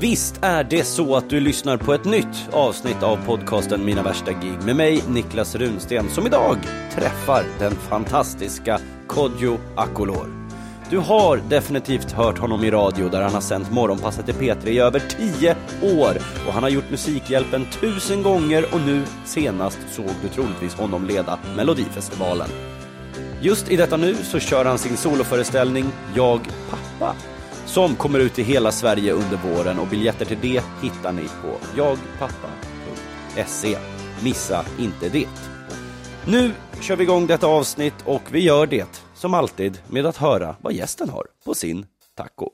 Visst är det så att du lyssnar på ett nytt avsnitt av podcasten Mina värsta gig med mig Niklas Runsten som idag träffar den fantastiska Kodjo Akolor. Du har definitivt hört honom i radio där han har sänt morgonpasset i P3 i över 10 år och han har gjort Musikhjälpen tusen gånger och nu senast såg du troligtvis honom leda Melodifestivalen. Just i detta nu så kör han sin soloföreställning Jag pappa som kommer ut i hela Sverige under våren och biljetter till det hittar ni på jagpappa.se. Missa inte det. Nu kör vi igång detta avsnitt och vi gör det som alltid med att höra vad gästen har på sin taco.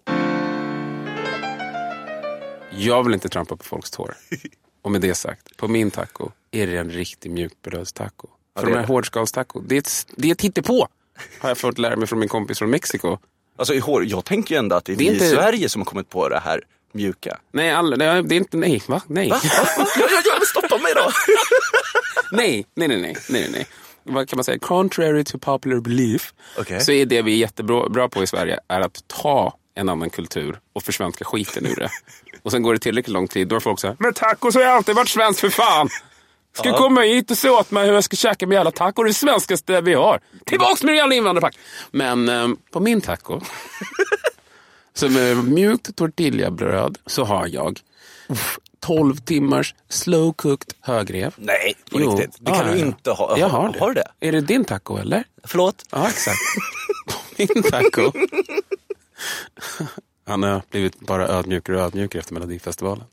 Jag vill inte trampa på folks tår. Och med det sagt, på min taco är det en riktig mjukbrödstaco. För de här hårdskalstaco, det är ett, det är ett hittepå. Har jag fått lära mig från min kompis från Mexiko. Alltså i hår, jag tänker ju ändå att det är, Det är inte- i Sverige som har kommit på det här mjuka. Nej, all, det är inte, nej, va? Nej. Va? Va? Va? Ja, ja, ja, men stoppa mig då! nej, nej, nej, nej, nej, nej. Vad kan man säga? Contrary to popular belief Okej. så är det vi är jättebra bra på i Sverige är att ta en annan kultur och försvenska skiten ur det. Och sen går det tillräckligt lång tid, då är folk så här, men tacos har ju alltid varit svenskt för fan. Ska Ja. komma hit och säga åt mig hur jag ska käka med jävla taco, det svenskaste vi har. Tillbaks med det jävla invandrarpack. Men eh, på min taco, som är mjukt tortillabröd, så har jag uff, 12 timmars slow cooked högrev. Nej, på Jo. riktigt. Det kan ja, du inte ha. Jag har det. Har du det? Är det din taco eller? Förlåt? Ja, exakt. På min taco. Han har blivit bara ödmjukare och ödmjukare efter Melodifestivalen.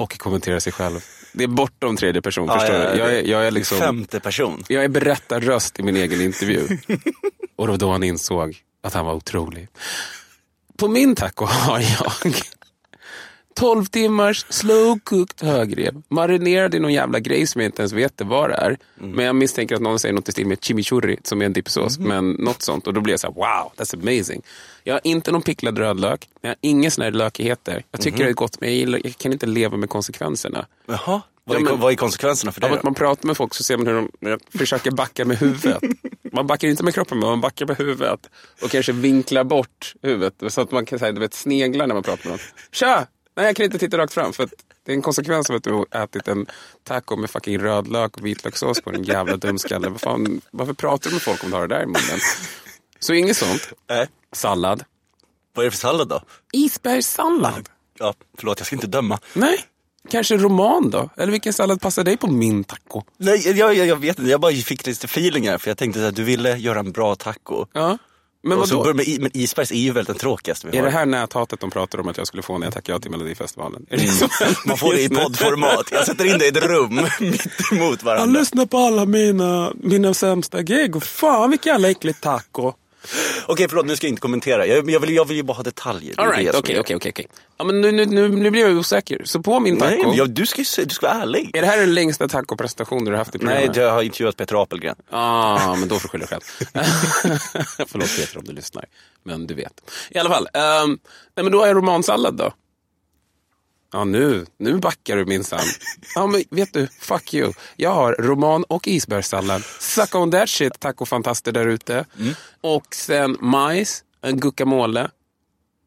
Och kommenterar sig själv. Det är bortom tredje person, Ja, förstår ja, ja. du? Jag är, jag är liksom... Femte person. Jag är berättarröst i min egen intervju. och var då han insåg att han var otrolig. På min taco har jag 12 timmars slow cooked högrev. Marinerad i någon jävla grej som jag inte ens vet vad det är. Men jag misstänker att någon säger något i stil med chimichurri som är en dippsås. Men något sånt. Och då blir jag så här: wow, that's amazing. Jag har inte någon picklad rödlök. Jag har inga såna här lökigheter. Jag tycker det är gott men jag, gillar, jag kan inte leva med konsekvenserna. Jaha. Vad är, Ja, men- vad är konsekvenserna för det Av att man pratar med folk så ser man hur de försöker backa med huvudet. Man backar inte med kroppen, men man backar med huvudet. Och kanske vinklar bort huvudet så att man kan säga, du vet, sneglar när man pratar med någon. Tja! Nej, jag kan inte titta rakt fram för att det är en konsekvens av att du har ätit en taco med fucking rödlök och vitlökssås på din jävla dumskalle. Vad fan, varför pratar du med folk om du har det där i munnen? Så inget sånt. Nej. Sallad. Vad är det för sallad då? Isbergssallad. Ja, förlåt, jag ska inte döma. Nej. Kanske roman då? Eller vilken sallad passar dig på min taco? Nej, jag, jag, jag vet inte. Jag bara fick lite feelingar för jag tänkte att du ville göra en bra taco. Ja. Men och så med, men isbergs är ju väl den tråkigaste vi Är har. det här näthatet de pratar om att jag skulle få när jag tackade ja till Melodifestivalen? Är som Man får det i poddformat. Jag sätter in det i ett rum mitt emot Jag varandra. lyssnar på alla mina, mina sämsta gig och fan vilken jävla äcklig taco. Okej, förlåt, nu ska jag inte kommentera. Jag, jag, vill, jag vill ju bara ha detaljer. All right, okej, okej, okej. okej. Ja, men nu, nu, nu, nu blir jag osäker. Så på min taco, Nej, jag, du, ska, ju du ska vara ärlig. är det här den längsta tacoprestationen du har haft i Nej, programmet? jag har intervjuat Peter Apelgren. ah, men då får du skylla dig själv. Förlåt Peter om du lyssnar. Men du vet. I alla fall, ehm, nej, men då har jag romansallad då. Ja, nu, nu backar du minsann. Ja, men vet du, fuck you. Jag har roman och isbergssallad. Suck on that shit, tacofantaster där ute. Och sen majs, en guacamole.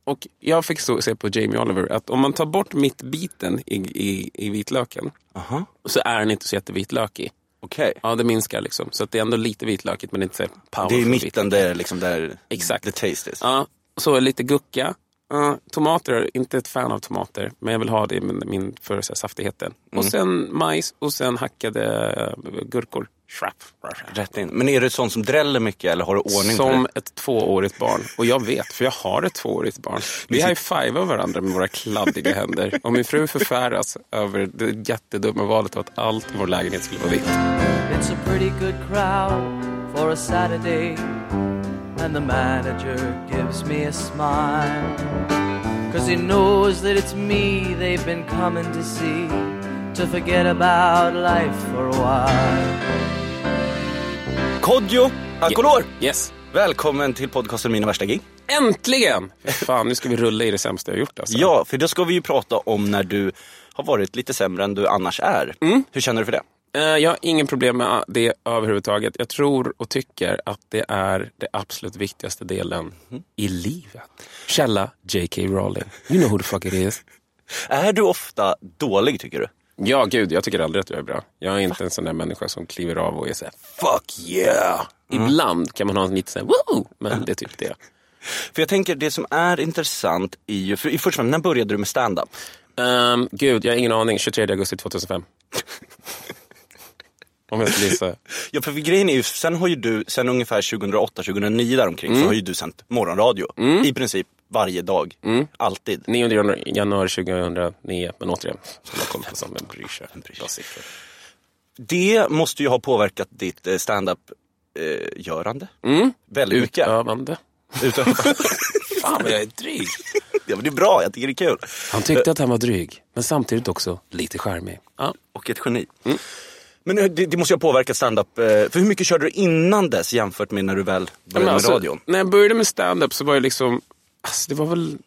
Och jag fick så, se på Jamie Oliver att om man tar bort mittbiten i, i, i vitlöken Aha. så är den inte så jättevitlökig. Okej. Ja, det minskar liksom. Så att det är ändå lite vitlökigt men inte så powerful. Det är i mitten där, liksom, där Exakt. the taste is. Ja, så lite gucka. Ja, tomater, inte ett fan av tomater, men jag vill ha det med min för så här, saftigheten. Mm. Och sen majs och sen hackade eh, gurkor. Schrapp. Rätt in. Men är det sånt som dräller mycket eller har du ordning på Som det? ett tvåårigt barn. Och jag vet, för jag har ett tvåårigt barn. Vi high-fivar varandra med våra kladdiga händer. Och min fru förfäras över det jättedumma valet av att allt i vår lägenhet skulle vara vitt. It's a pretty good crowd for a Saturday, and the manager gives me a smile. Cause he knows that it's me they've been coming to see, to forget about life for a while. Kodjo Akolor! Yes. Välkommen till podcasten Mina värsta gig. Äntligen! Fan, nu ska vi rulla i det sämsta jag gjort alltså. Ja, för då ska vi ju prata om när du har varit lite sämre än du annars är. Mm. Hur känner du för det? Eh, Jag har ingen problem med det överhuvudtaget. Jag tror och tycker att det är det absolut viktigaste delen i livet. Källa J.K. Rowling. You know who the fuck it is. Är du ofta dålig tycker du? Ja, gud, jag tycker aldrig att jag är bra. Jag är inte en sån där människa som kliver av och är såhär, fuck yeah! Ibland kan man ha en lite såhär, woo! Men det är typ det. För jag tänker det som är intressant i ju, för i första när började du med stand-up? Um, gud, jag har ingen aning. 23 augusti 2005. Om jag ska gissa. Ja för grejen är ju, sen har ju du, sen ungefär 2008-2009 däromkring Mm. så har ju du sänt morgonradio. I princip varje dag. Mm. Alltid. 9 januari, januari 2009, men återigen, som jag kommer på som en bryr sig. Det måste ju ha påverkat ditt eh, stand-up eh. Mm. Väldigt mycket. Utövande. Utöver. Fan vad jag är dryg. ja, men det är bra, jag tycker det är kul. Han tyckte att han var dryg, men samtidigt också lite charmig. Ja. Och ett geni. Men eh, det, det måste ju ha påverkat stand-up. eh, För hur mycket körde du innan dess jämfört med när du väl började Men med alltså, radion? När jag började med stand-up så var jag liksom, alltså det var väl,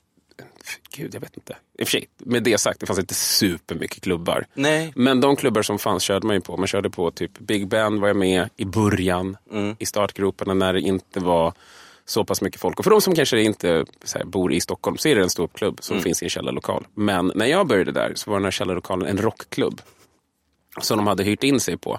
gud jag vet inte. I och för sig, med det sagt, det fanns inte supermycket klubbar. Nej. Men de klubbar som fanns körde man ju på. Man körde på typ Big Ben var jag med i början, Mm. i startgroparna när det inte var så pass mycket folk. Och för de som kanske inte här, bor i Stockholm så är det en stor klubb Mm. som finns i en källarlokal. Men när jag började där så var den här källarlokalen en rockklubb som de hade hyrt in sig på.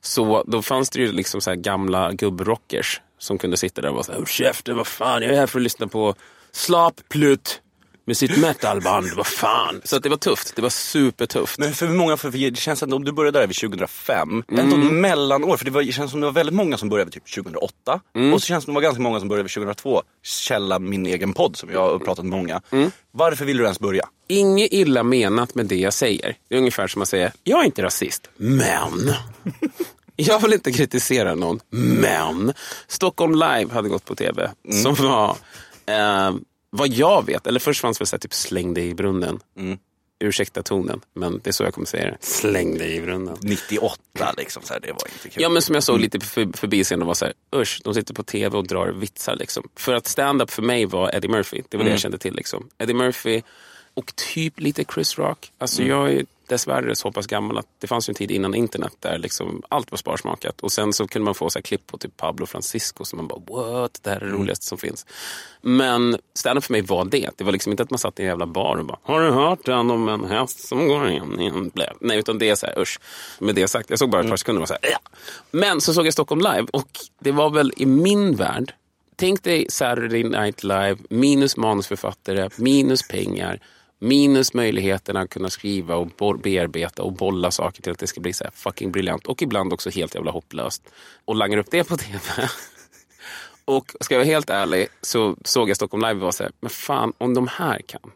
Så då fanns det ju liksom så här gamla gubbrockers som kunde sitta där och vara så här, "Håll käften, vad fan, jag är här för att lyssna på Slap Plut med sitt metalband, vad fan. Så att det var tufft, det var supertufft. Men för många, för det känns ändå, om du började där vid 2005, ändå Mm. mellanår, för det, var, det känns som det var väldigt många som började vid typ 2008. Mm. Och så känns det som det var ganska många som började vid 2002. Källa min egen podd som jag har pratat med många. Mm. Varför vill du ens börja? Inget illa menat med det jag säger. Det är ungefär som att säga, jag är inte rasist, men. Jag vill inte kritisera någon, men. Stockholm Live hade gått på tv. Som var, eh, vad jag vet, eller först fanns väl så här, typ släng dig i brunnen. Ursäkta tonen, men det är så jag kommer säga det. Släng dig i brunnen. 98 liksom, så här, det var inte kul. Ja men som jag såg lite för, förbi scenen var så här, usch, de sitter på tv och drar vitsar liksom. För att stand-up för mig var Eddie Murphy, det var det jag kände till liksom. Eddie Murphy och typ lite Chris Rock. Alltså jag är dessvärre så pass gammal att det fanns ju en tid innan internet där liksom allt var sparsmakat. Och sen så kunde man få så här klipp på typ Pablo Francisco som man bara what, det här är det roligaste som finns. Men stand-up för mig var det. Det var liksom inte att man satt i en jävla bar och bara har du hört den om en häst som går in i en blä? Nej utan det är så här usch. Med det sagt, jag såg bara ett par sekunder och var så här, ja. Men så såg jag Stockholm live och det var väl i min värld Tänk dig Saturday Night Live minus manusförfattare, minus pengar, minus möjligheterna att kunna skriva och bearbeta och bolla saker till att det ska bli så fucking briljant och ibland också helt jävla hopplöst. Och langar upp det på tv. och ska jag vara helt ärlig så såg jag Stockholm Live och var så här, men fan om de här kan,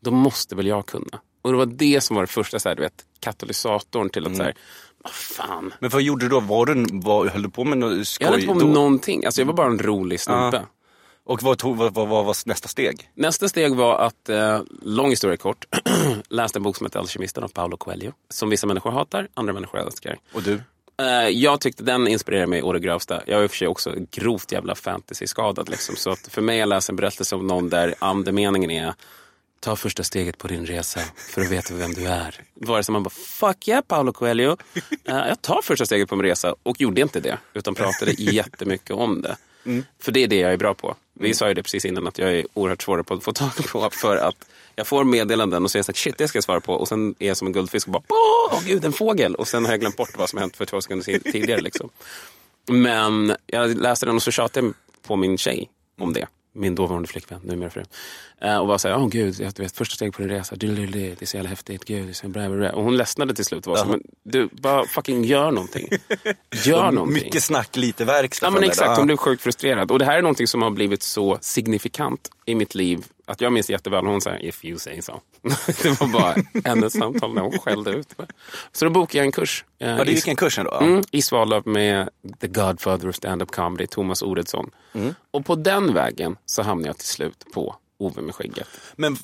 då måste väl jag kunna. Och det var det som var det första så här, du vet, katalysatorn till att så här, vad fan. Men vad gjorde du då? Var du, var, höll du på med något skoj Jag höll på med då? någonting, alltså jag var bara en rolig snubbe. Och vad, tog, vad, vad, vad var nästa steg? Nästa steg var att, eh, lång historia kort, läste en bok som heter Alkemisten av Paolo Coelho. Som vissa människor hatar, andra människor älskar. Och du? Eh, jag tyckte den inspirerade mig å det grövsta. Jag är i och för sig också grovt jävla fantasy-skadad. Liksom. Så att för mig att läsa en berättelse om någon där andemeningen är ta första steget på din resa för att veta vem du är. Vare sig man bara, fuck yeah Paolo Coelho. Eh, jag tar första steget på min resa och gjorde inte det. Utan pratade jättemycket om det. För det är det jag är bra på. Vi sa ju det precis innan att jag är oerhört svår på att få tag på. För att jag får meddelanden och så är jag så här, shit det ska jag svara på. Och sen är jag som en guldfisk och bara, åh oh, gud en fågel. Och sen har jag glömt bort vad som hänt för två sekunder tid- tidigare. Liksom. Men jag läste den och så tjatade jag på min tjej om det. Min dåvarande flickvän, numera fru. Eh, och var såhär, åh gud, jag vet, första steg på din resa, du, du, du, det är så jävla häftigt, gud, det är så bra, bra. Och hon ledsnade till slut och var så, men du, bara fucking gör någonting. Gör någonting. Mycket snack, lite verkstad. Ja men exakt, hon blev sjukt frustrerad. Och det här är någonting som har blivit så signifikant i mitt liv. Att jag minns jätteväl hon sa if you say so. det var bara hennes samtal när hon skällde ut mig. Så då bokade jag en kurs. eh, Ja, det i- gick en kursen då? Mm, I Svalöv med The Godfather of stand-up comedy, Thomas Oredsson. Mm. Och på den vägen så hamnade jag till slut på Ove med skägget. Men,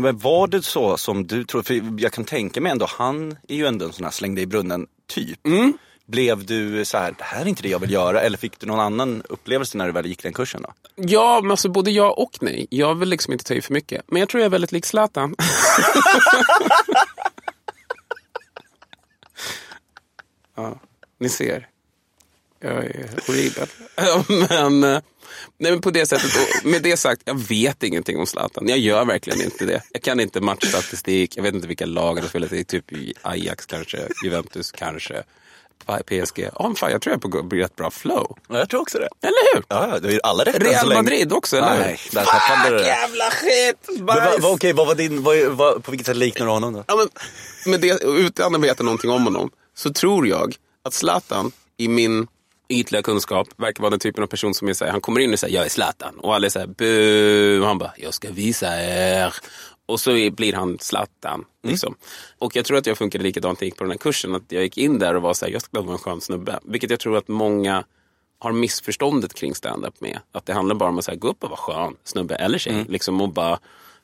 men var det så som du tror? För jag kan tänka mig ändå, han är ju ändå en sån här släng dig i brunnen typ. Blev du så här, det här är inte det jag vill göra? Eller fick du någon annan upplevelse när du väl gick den kursen då? Ja, men alltså både ja och nej. Jag vill liksom inte ta i för mycket. Men jag tror jag är väldigt lik Zlatan. ja, ni ser. Jag är horribel. men, nej, men på det sättet, och med det sagt, jag vet ingenting om Zlatan. Jag gör verkligen inte det. Jag kan inte matchstatistik, jag vet inte vilka lag han har spelat i. Typ i Ajax kanske, Juventus kanske, PSG. Ja, men fan, jag tror jag är på gå- rätt bra flow. Ja, jag tror också det. Eller hur? Ja, har ju alla rätt Real. Madrid också, eller hur? Nej, där tappade du det. jävla skit! Men vad, vad, okej, vad var din, vad, vad, på vilket sätt liknar du honom då? Ja, men, med det, utan att veta någonting om honom så tror jag att Zlatan i min ytliga kunskap verkar vara den typen av person som är så här, han kommer in och säger jag är Zlatan och alla är så här bu och han bara jag ska visa er. Och så blir han Zlatan. Liksom. Och jag tror att jag funkade likadant när jag gick på den här kursen. Att jag gick in där och var så här, jag ska vara en skön snubbe. Vilket jag tror att många har missförståndet kring stand-up med. Att det handlar bara om att så här, gå upp och vara skön snubbe eller tjej. Liksom, och bara,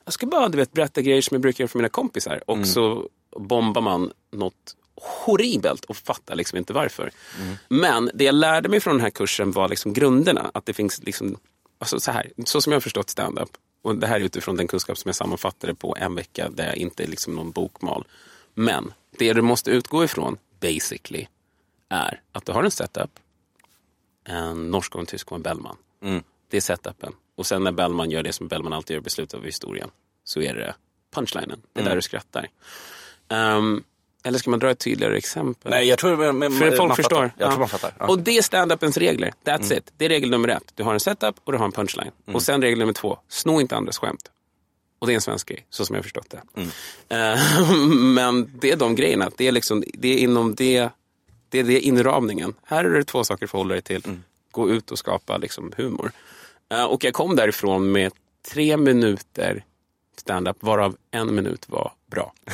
jag ska bara du vet, berätta grejer som jag brukar göra för mina kompisar. Och så bombar man något horribelt och fattar liksom inte varför. Men det jag lärde mig från den här kursen var liksom grunderna. Att det finns liksom, alltså så här, så som jag har förstått stand-up. Och det här är utifrån den kunskap som jag sammanfattade på en vecka där jag inte är liksom någon bokmal. Men det du måste utgå ifrån, basically, är att du har en setup, en norsk och en tysk och en Bellman. Det är setupen. Och sen när Bellman gör det som Bellman alltid gör i beslutet av historien så är det punchlinen. Det är där du skrattar. Ehm, eller ska man dra ett tydligare exempel? Nej, jag tror men, men, För folk förstår. Fattar. Jag Ja. tror man fattar. Ja. Och det är stand-upens regler. That's it. Det är regel nummer ett. Du har en setup och du har en punchline. Och sen regel nummer två. Sno inte andras skämt. Och det är en svensk grej, så som jag förstått det. Eh, men det är de grejerna. Det är, liksom, det är inom det, det är det inramningen. Här är det två saker att hålla dig till. Gå ut och skapa liksom, humor. Eh, och jag kom därifrån med tre minuter stand-up, varav en minut var bra.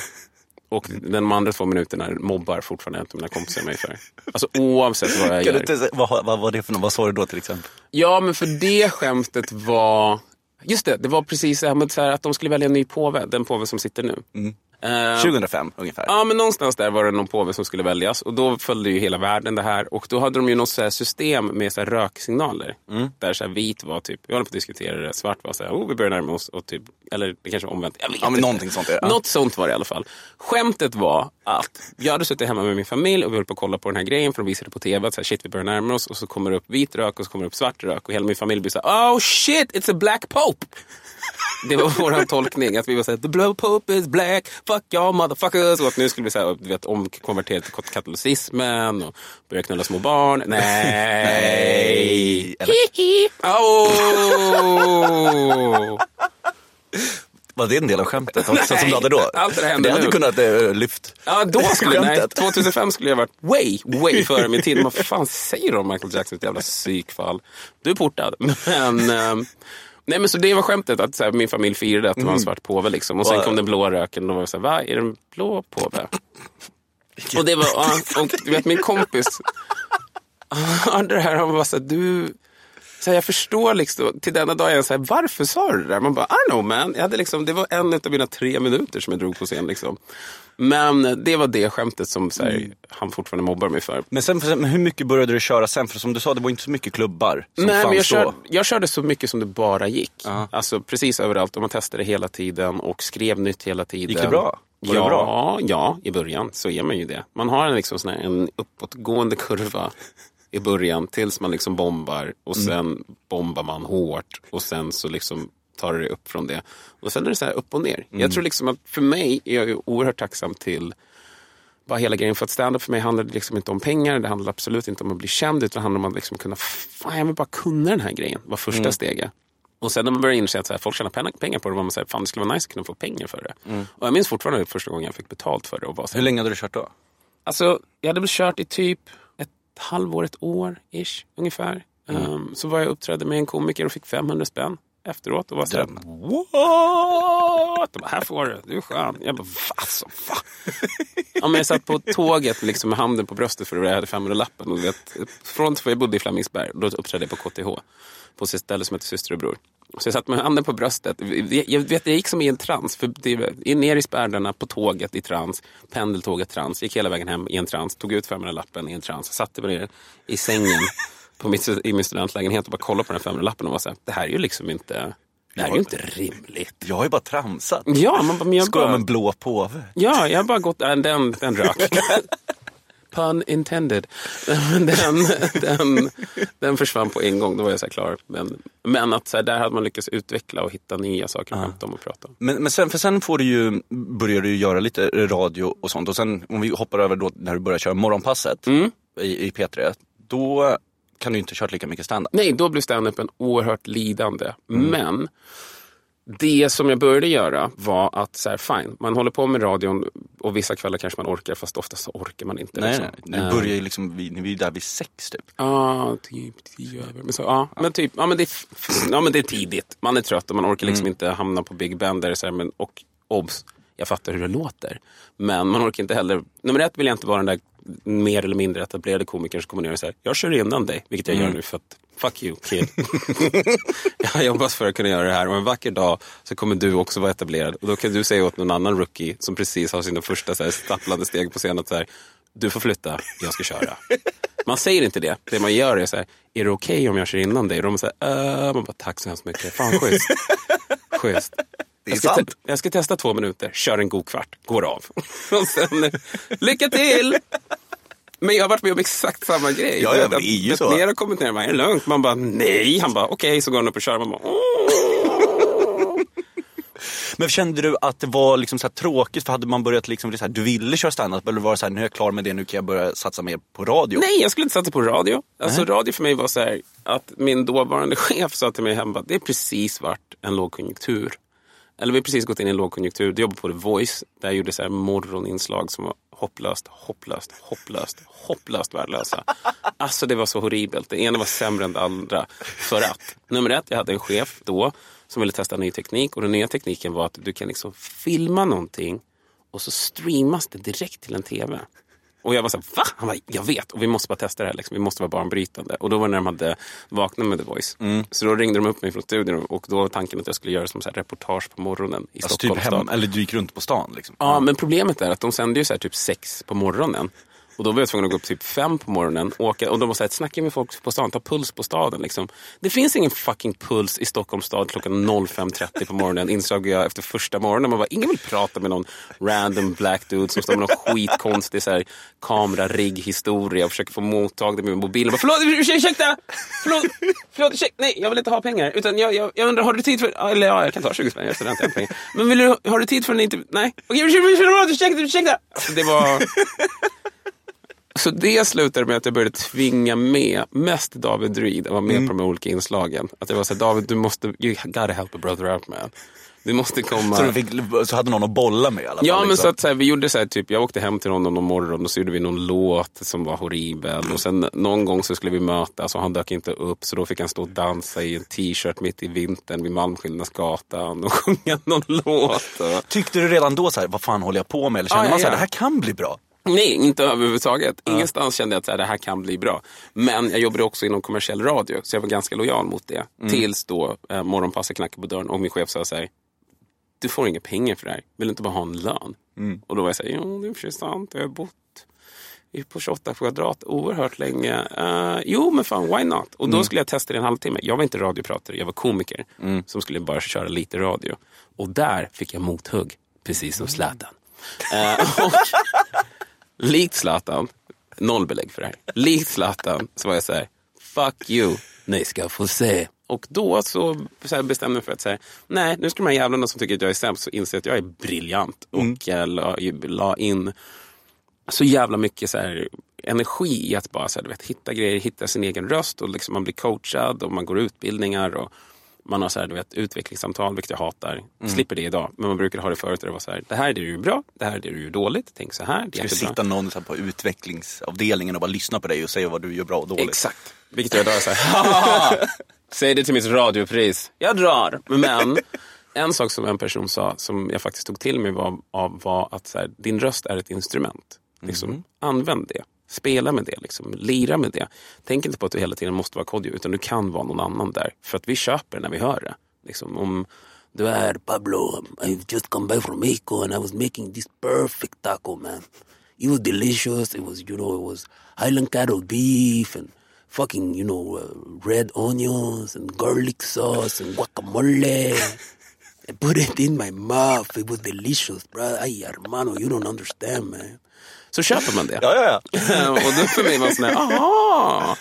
Och de andra två minuterna mobbar fortfarande inte mina kompisar mig för. Alltså oavsett vad jag gör. inte, vad, vad var det för något? Vad sa du då till exempel? Ja, men för det skämtet var... Just det, det var precis så här, här, att de skulle välja en ny påve, den påve som sitter nu. Eh, 2005 ungefär. Ja, men någonstans där var det någon påve som skulle väljas och då följde ju hela världen det här och då hade de ju något så här system med så här röksignaler. Där så vit var typ, vi håller på att diskutera det, svart var så här, oh vi börjar närma oss och typ, eller det kanske omvänt. Jag vet Ja, men inte. någonting sånt. Ja. Något sånt var det i alla fall. Skämtet var att jag hade suttit hemma med min familj och vi höll på att kolla på den här grejen för de visade på tv att så här, shit vi börjar närma oss och så kommer det upp vit rök och så kommer det upp svart rök och hela min familj blir så här, oh shit it's a black pope. Det var vår tolkning, att vi var såhär, the blow pope is black, fuck y'all motherfuckers. Och att nu skulle vi säga, du vet, omkonvertera till katolicismen och börja knulla små barn. Nej! Eller? Hihi. Var det en del av skämtet också som du hade då? allt det det hade nu. kunnat äh, lyft. Ja, då skulle nej, Skämtet. 2005 skulle jag varit way, way före min tid. Vad fan säger de om Michael Jackson? Ett jävla psykfall. Du är portad. Men, ehm, nej, men så det var skämtet, att så här, min familj firade att det var en svart påve. Liksom. Och sen kom den blå röken och då var så här, va, är det en blå påve? Och det var, och du vet min kompis, han hade det här, han var så här, du Så här, jag förstår liksom, till denna dag är jag så här, varför sa du det där? Man bara, I know man. Jag hade liksom, det var en av mina tre minuter som jag drog på scen. Liksom. Men det var det skämtet som så här, han fortfarande mobbar mig för. Men sen, men hur mycket började du köra sen? För som du sa, det var inte så mycket klubbar som Nej, men jag, fanns då. körde, jag körde så mycket som det bara gick. Ja. Alltså precis överallt och man testade hela tiden och skrev nytt hela tiden. Gick det bra? Var det ja, bra? ja, i början så är man ju det. Man har en, liksom sån här, en uppåtgående kurva i början tills man liksom bombar och Mm. sen bombar man hårt och sen så liksom tar det upp från det. Och sen är det så här upp och ner. Mm. Jag tror liksom att för mig är jag ju oerhört tacksam till bara hela grejen. För att stand-up för mig handlar liksom inte om pengar. Det handlar absolut inte om att bli känd. Utan det handlar om att liksom kunna, fan jag vill bara kunna den här grejen. var första Mm. steget. Och sen när man börjar inse att så här, folk tjänar pengar- på det. var man säger, fan det skulle vara nice att kunna få pengar för det. Och jag minns fortfarande första gången jag fick betalt för det. Och bara så Mm. Hur länge hade du kört då? Alltså, jag hade väl kört i typ ett halvår, ett år ish ungefär. Um, så var jag uppträdde med en komiker och fick 500 spänn efteråt. Och var såhär, what? De bara, här får du, du är skön. Jag bara, va? Alltså, va? ja, men jag satt på tåget liksom, med handen på bröstet för att jag hade 500-lappen. Och du vet, från, för jag bodde i Flemingsberg, då uppträdde jag på KTH. På ett ställe som heter Syster och bror. Så jag satt med handen på bröstet. Jag, vet, jag gick som i en trans. För det, ner i spärrarna på tåget i trans. Pendeltåget trans. Gick hela vägen hem i en trans. Tog ut 500-lappen i en trans. Satte mig ner i sängen på mitt, i min studentlägenhet och bara kollade på den 500-lappen och var så här, det här är ju liksom inte, det här är ju inte rimligt. Jag har ju bara tramsat. Ja, man, men jag Ska jag bara, med en blå påve? Ja, jag har bara gått, äh, den, den rök. Pun intended. Den, den, den försvann på en gång, då var jag så klar. Men, men att så här, där hade man lyckats utveckla och hitta nya saker att skämta om och prata om. Men, men sen, för sen får du ju, börjar du göra lite radio och sånt. Och sen om vi hoppar över då när du börjar köra morgonpasset Mm. i, i P3. Då kan du inte kört lika mycket standup. Nej, då blev standupen oerhört lidande. Men det som jag började göra var att, så här, fine, man håller på med radion och vissa kvällar kanske man orkar, fast oftast så orkar man inte. Nej, liksom. nej. Eh, börjar ju liksom, vi är där vid sex typ. Ja, typ tio över. Men, så, ja, men, typ, ja, men, det, ja, men det är tidigt. Man är trött och man orkar liksom inte hamna på Big Ben. Där så här, men, och obs, jag fattar hur det låter. Men man orkar inte heller... Nummer ett vill jag inte vara den där mer eller mindre etablerade komikern som kommer ner och säger jag kör innan dig. Vilket jag gör nu för att fuck you kid. jag har jobbat för att kunna göra det här och en vacker dag så kommer du också vara etablerad. Och då kan du säga åt någon annan rookie som precis har sina första så här, stapplande steg på scenen att så här, du får flytta, jag ska köra. Man säger inte det. Det man gör är så här, är det okej om jag kör innan dig? Och de säger, äh, man bara, tack så hemskt mycket. Fan schysst. schysst. Det är Jag ska, sant. te- jag ska testa två minuter, kör en god kvart, går av. Och sen, lycka till! Men jag har varit med om exakt samma grej. Ja, ja, men det är ju så. Och kommenterar, man är det lugnt? Man bara, nej. Han bara, okej, så går han upp och kör. Man bara, "Åh." Men kände du att det var liksom så tråkigt? För hade man börjat liksom så här, du ville köra standup eller var det så här, nu är jag klar med det, nu kan jag börja satsa mer på radio? Nej, jag skulle inte satsa på radio. Alltså, radio för mig var så här att min dåvarande chef sa till mig hemma, det är precis varit en lågkonjunktur. Eller vi har precis gått in i en lågkonjunktur. du jobbade på The Voice. Där jag gjorde så här morgoninslag som var hopplöst, hopplöst, hopplöst, hopplöst värdelösa. Alltså det var så horribelt. Det ena var sämre än det andra. För att, nummer ett, jag hade en chef då som ville testa ny teknik. Och den nya tekniken var att du kan liksom filma någonting och så streamas det direkt till en tv. Och jag var så här, va? Han bara, jag vet. Och vi måste bara testa det här. Liksom. Vi måste vara banbrytande. Och då var det när de hade vaknat med The Voice. Så då ringde de upp mig från studion och då var tanken att jag skulle göra som så här reportage på morgonen i Alltså typ Stockholm. hem, stad. eller du gick runt på stan liksom? Ja, men problemet är att de sänder ju så här typ sex på morgonen. Och då var jag tvungen att gå upp typ fem på morgonen. Åka, och de var såhär, snacka med folk på stan, ta puls på staden. Liksom. Det finns ingen fucking puls i Stockholms stad klockan 05.30 på morgonen. Insåg jag efter första morgonen. Man bara, ingen vill prata med någon random black dude som står med någon skitkonstig så här, kamerarigg historia och försöker få mottagning med mobilen. Bara, Förlåt, ursäkta! Förlåt, förlåt, ursäkta, nej, jag vill inte ha pengar. Utan jag, jag, jag undrar, har du tid för... Eller ja, jag kan ta 20 spänn, jag är student, jag har pengar. Men vill du, har du tid för en intervju? Nej. Okej, ursäkta, ursäkta, ursäkta! Alltså, det var... Så det slutade med att jag började tvinga med mest David Druid att vara med på de olika inslagen. Att jag var så här, David du måste, you gotta help a brother out man. Du måste komma. Så, du fick, så hade någon att bolla med i alla fall? Ja, men liksom. så att så här, vi gjorde så här, typ, jag åkte hem till honom någon morgon och så gjorde vi någon låt som var horribel. Och sen någon gång så skulle vi mötas och han dök inte upp så då fick han stå och dansa i en t-shirt mitt i vintern vid Malmskillnadsgatan och sjunga någon låt. Och... Tyckte du redan då så här, vad fan håller jag på med? Eller kände Ja, ja, man så här, ja. det här kan bli bra? Nej, inte överhuvudtaget. Ingenstans kände jag att så här, det här kan bli bra. Men jag jobbade också inom kommersiell radio, så jag var ganska lojal mot det. Tills då eh, morgonpasset knackade på dörren och min chef sa så här, du får inga pengar för det här. Vill du inte bara ha en lön? Och då var jag så här, jo det är för sant. Jag har bott på 28 kvadrat oerhört länge. Eh, jo men fan, why not? Och då skulle jag testa det en halvtimme. Jag var inte radiopratare, jag var komiker som skulle bara köra lite radio. Och där fick jag mothugg, precis som Zlatan. Och likt Zlatan, noll belägg för det här. Likt Zlatan så var jag så här, fuck you, ni ska få se. Och då så, så bestämde jag mig för att säga, nej nu ska de här jävlarna som tycker att jag är sämst så inse att jag är briljant. Och jag la, la in så jävla mycket så här, energi i att bara så här, du vet, hitta grejer, hitta sin egen röst och liksom man blir coachad och man går utbildningar och man har så här, du vet, utvecklingssamtal, vilket jag hatar. Slipper det idag, men man brukar ha det förut. Där det var så här, det här är det du gör bra, det här är det du gör dåligt. Tänk så här, det är Ska sitta någon så på utvecklingsavdelningen och bara lyssna på dig och säga vad du gör bra och dåligt. Exakt. Vilket jag är så här, "Haha, säg det till mitt radiopris. Jag drar. Men en sak som en person sa som jag faktiskt tog till mig var, av- var att så här, din röst är ett instrument. Liksom, Använd det. Spela med det, liksom. lira med det. Tänk inte på att du hela tiden måste vara Kodjo, utan du kan vara någon annan där. För att vi köper när vi hör det. Liksom, om du är Pablo, I've just come back from Mexico and I was making this perfect taco man. It was delicious, it was you know, it was highland cattle beef and fucking, you know, uh, red onions and garlic sauce and guacamole. I put it in my mouth. It was delicious, bro. Ay, hermano, you don't understand, man. Så köper man det. Ja, ja, ja. och då för mig var det sån här, aha.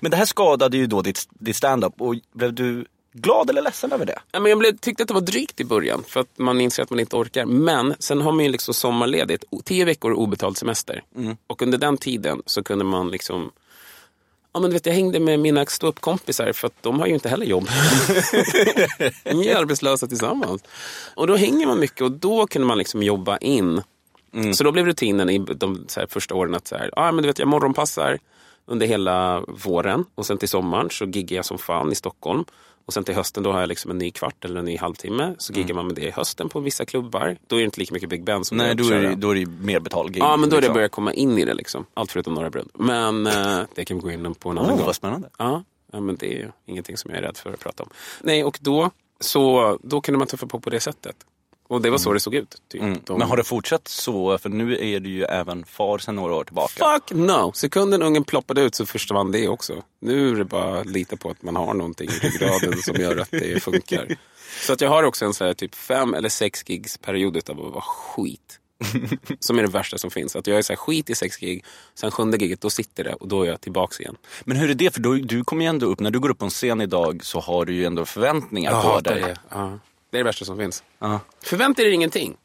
Men det här skadade ju då ditt, ditt stand-up och blev du glad eller ledsen över det? Ja, men jag blev, tyckte att det var drygt i början för att man inser att man inte orkar. Men sen har man ju liksom sommarledigt, tio veckor obetald semester. Och under den tiden så kunde man liksom Ja, men du vet, jag hängde med mina ståuppkompisar för att de har ju inte heller jobb. Ni är arbetslösa tillsammans. Och då hänger man mycket och då kunde man liksom jobba in. Så då blev rutinen i de första åren att så här, ah, men du vet, jag morgonpassar under hela våren och sen till sommaren så giggar jag som fan i Stockholm. Och sen till hösten då har jag liksom en ny kvart eller en ny halvtimme. Så giggar man med det i hösten på vissa klubbar. Då är det inte lika mycket Big Ben som Nej, då är, det, då är det mer betald gig. Ja, men då är det liksom. börjar komma in i det liksom. Allt förutom Norra Brunn. Men eh, det kan vi gå in på en annan Åh, gång. vad spännande. Ja, ja, men det är ju ingenting som jag är rädd för att prata om. Nej, och då, så, då kunde man tuffa på på det sättet. Och det var så det såg ut. Typ. Mm. De- Men har det fortsatt så? För nu är du ju även far sedan några år tillbaka. Fuck no! Sekunden ungen ploppade ut så försvann det också. Nu är det bara att lita på att man har någonting i ryggraden som gör att det funkar. Så att jag har också en så här, typ fem eller sex gigs period utav att vara skit. Som är det värsta som finns. Att jag är så här, skit i sex gig, sen sjunde giget då sitter det och då är jag tillbaks igen. Men hur är det? För du, du kommer ju ändå upp, när du går upp på en scen idag så har du ju ändå förväntningar på dig. det. Ja. Det är det värsta som finns. Ja. Förvänta dig ingenting.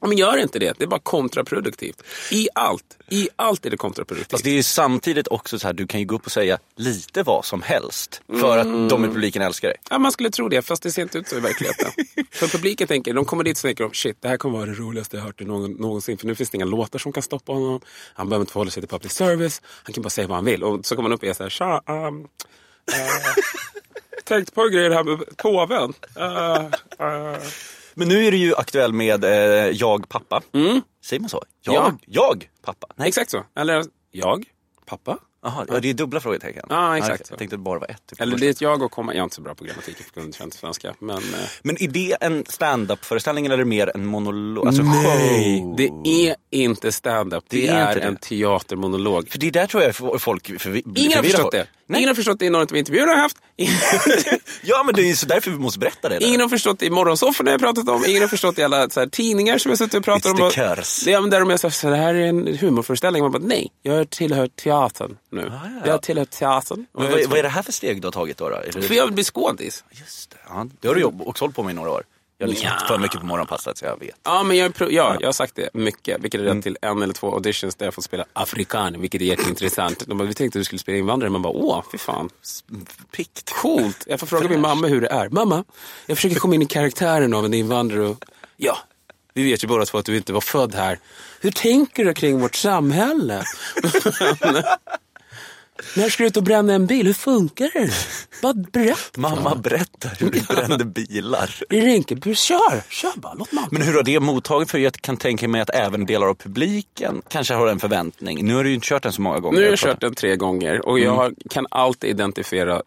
Ja, men gör inte det. Det är bara kontraproduktivt. I allt. I allt är det kontraproduktivt. Fast det är ju samtidigt också så här, du kan ju gå upp och säga lite vad som helst. För att Mm. de i publiken älskar dig. Ja, man skulle tro det, fast det ser inte ut så i verkligheten. för publiken tänker, de kommer dit och tänker shit, det här kommer vara det roligaste jag hört någon, någonsin. För nu finns det inga låtar som kan stoppa honom. Han behöver inte förhålla sig till public service. Han kan bara säga vad han vill. Och så kommer man upp och är så här, tja, um, uh, tänkte på en grej det här med påven. Uh, uh. Men nu är du ju aktuell med eh, Jag pappa. Säger man så? Jag? Mm. Ja. Jag pappa? Nej. Exakt så. Eller jag, pappa. Aha, ja, det är dubbla frågetecken. Ja, exakt. Jag tänkte det bara var ett. Typ Eller det är ett jag och komma. Jag är inte så bra på grammatik för kunde svenska. Men, eh, Men är det en stand-up-föreställning eller är det mer en monolog? Alltså nej, show? det är inte stand-up. Det, Det är är, inte en teatermonolog. För det där tror jag folk förvi- Ingen har förstått det. Nej. Ingen har förstått det i någon av intervjuer jag har haft. Ja, men det är ju så därför vi måste berätta det. där. Ingen har förstått det i morgonsofforna jag pratat om. Ingen har förstått det i alla så här, tidningar som jag suttit och pratat om. Och- curse. Det är där de är så här, så det här är en humorföreställning. Man bara, nej, jag tillhör teatern nu. Ah, ja. Jag tillhör teatern. Men vad, vad är det här för steg du har tagit då? då? För jag vill bli skådis. Just det. Ja, det har du också hållit på med i några år. Jag har lyssnat Ja. för mycket på morgonpasset så jag vet. Ja, men jag, ja, jag har sagt det mycket. Vilket har Mm. lett till en eller två auditions där jag fått spela afrikan, vilket är jätteintressant. De bara, vi tänkte att du skulle spela invandrare. Man bara, åh, fy fan. Pikt. Coolt. Jag får fråga min mamma hur det är. Mamma, jag försöker komma in i karaktären av en invandrare. Och... Ja, vi vet ju båda två att du inte var född här. Hur tänker du kring vårt samhälle? När ska du ut och bränna en bil? Hur funkar det? Bara berätta. Mamma berättar hur du brände bilar. I Rinkeby, kör, kör bara, låt mamma. Men hur har det mottagit? För jag kan tänka mig att även delar av publiken kanske har en förväntning. Nu har du ju inte kört den så många gånger. Nu har jag kört den tre gånger och jag kan alltid identifiera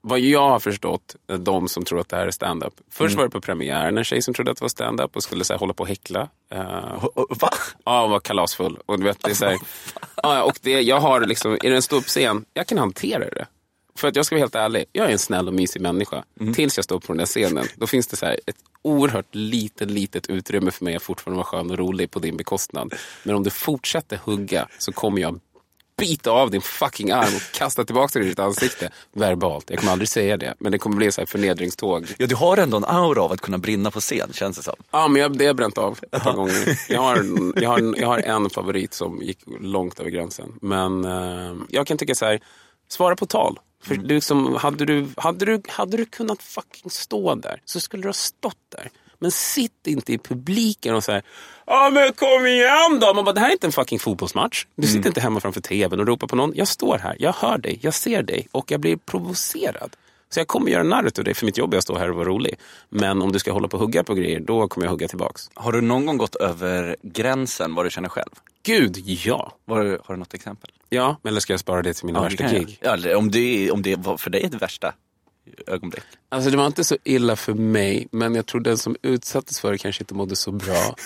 vad jag har förstått, eh, de som tror att det här är stand-up. Först var det på premiären en tjej som trodde att det var stand-up och skulle så här, hålla på och häckla. Uh, Va? ja, och var kalasfull. Och, du vet, det är så här, ja, och det, jag har liksom, är det en ståuppscen, jag kan hantera det. För att jag ska vara helt ärlig, jag är en snäll och mysig människa. Tills jag står på den där scenen. Då finns det så här ett oerhört litet, litet utrymme för mig att fortfarande vara skön och rolig på din bekostnad. Men om du fortsätter hugga så kommer jag bita av din fucking arm och kasta tillbaka den i ditt ansikte. Verbalt. Jag kommer aldrig säga det. Men det kommer bli så här förnedringståg. Ja, du har ändå en aura av att kunna brinna på scen, känns det som. Ja, men jag, det har jag bränt av ett par gånger. Jag har, jag, har, jag har en favorit som gick långt över gränsen. Men eh, jag kan tycka så här, svara på tal. För du liksom, hade, du, hade, du, hade du kunnat fucking stå där så skulle du ha stått där. Men sitt inte i publiken och säg Ja men kom igen då! Man bara, det här är inte en fucking fotbollsmatch. Du sitter inte hemma framför tvn och ropar på någon. Jag står här, jag hör dig, jag ser dig och jag blir provocerad. Så jag kommer göra narr av dig för mitt jobb är att stå här och vara rolig. Men om du ska hålla på och hugga på grejer, då kommer jag hugga tillbaks. Har du någon gång gått över gränsen vad du känner själv? Gud, ja! Var, har du något exempel? Ja, eller ska jag spara det till mina värsta kan jag. gig? Ja, om, det, om det var för dig det värsta ögonblick. Alltså det var inte så illa för mig, men jag tror den som utsattes för det kanske inte mådde så bra.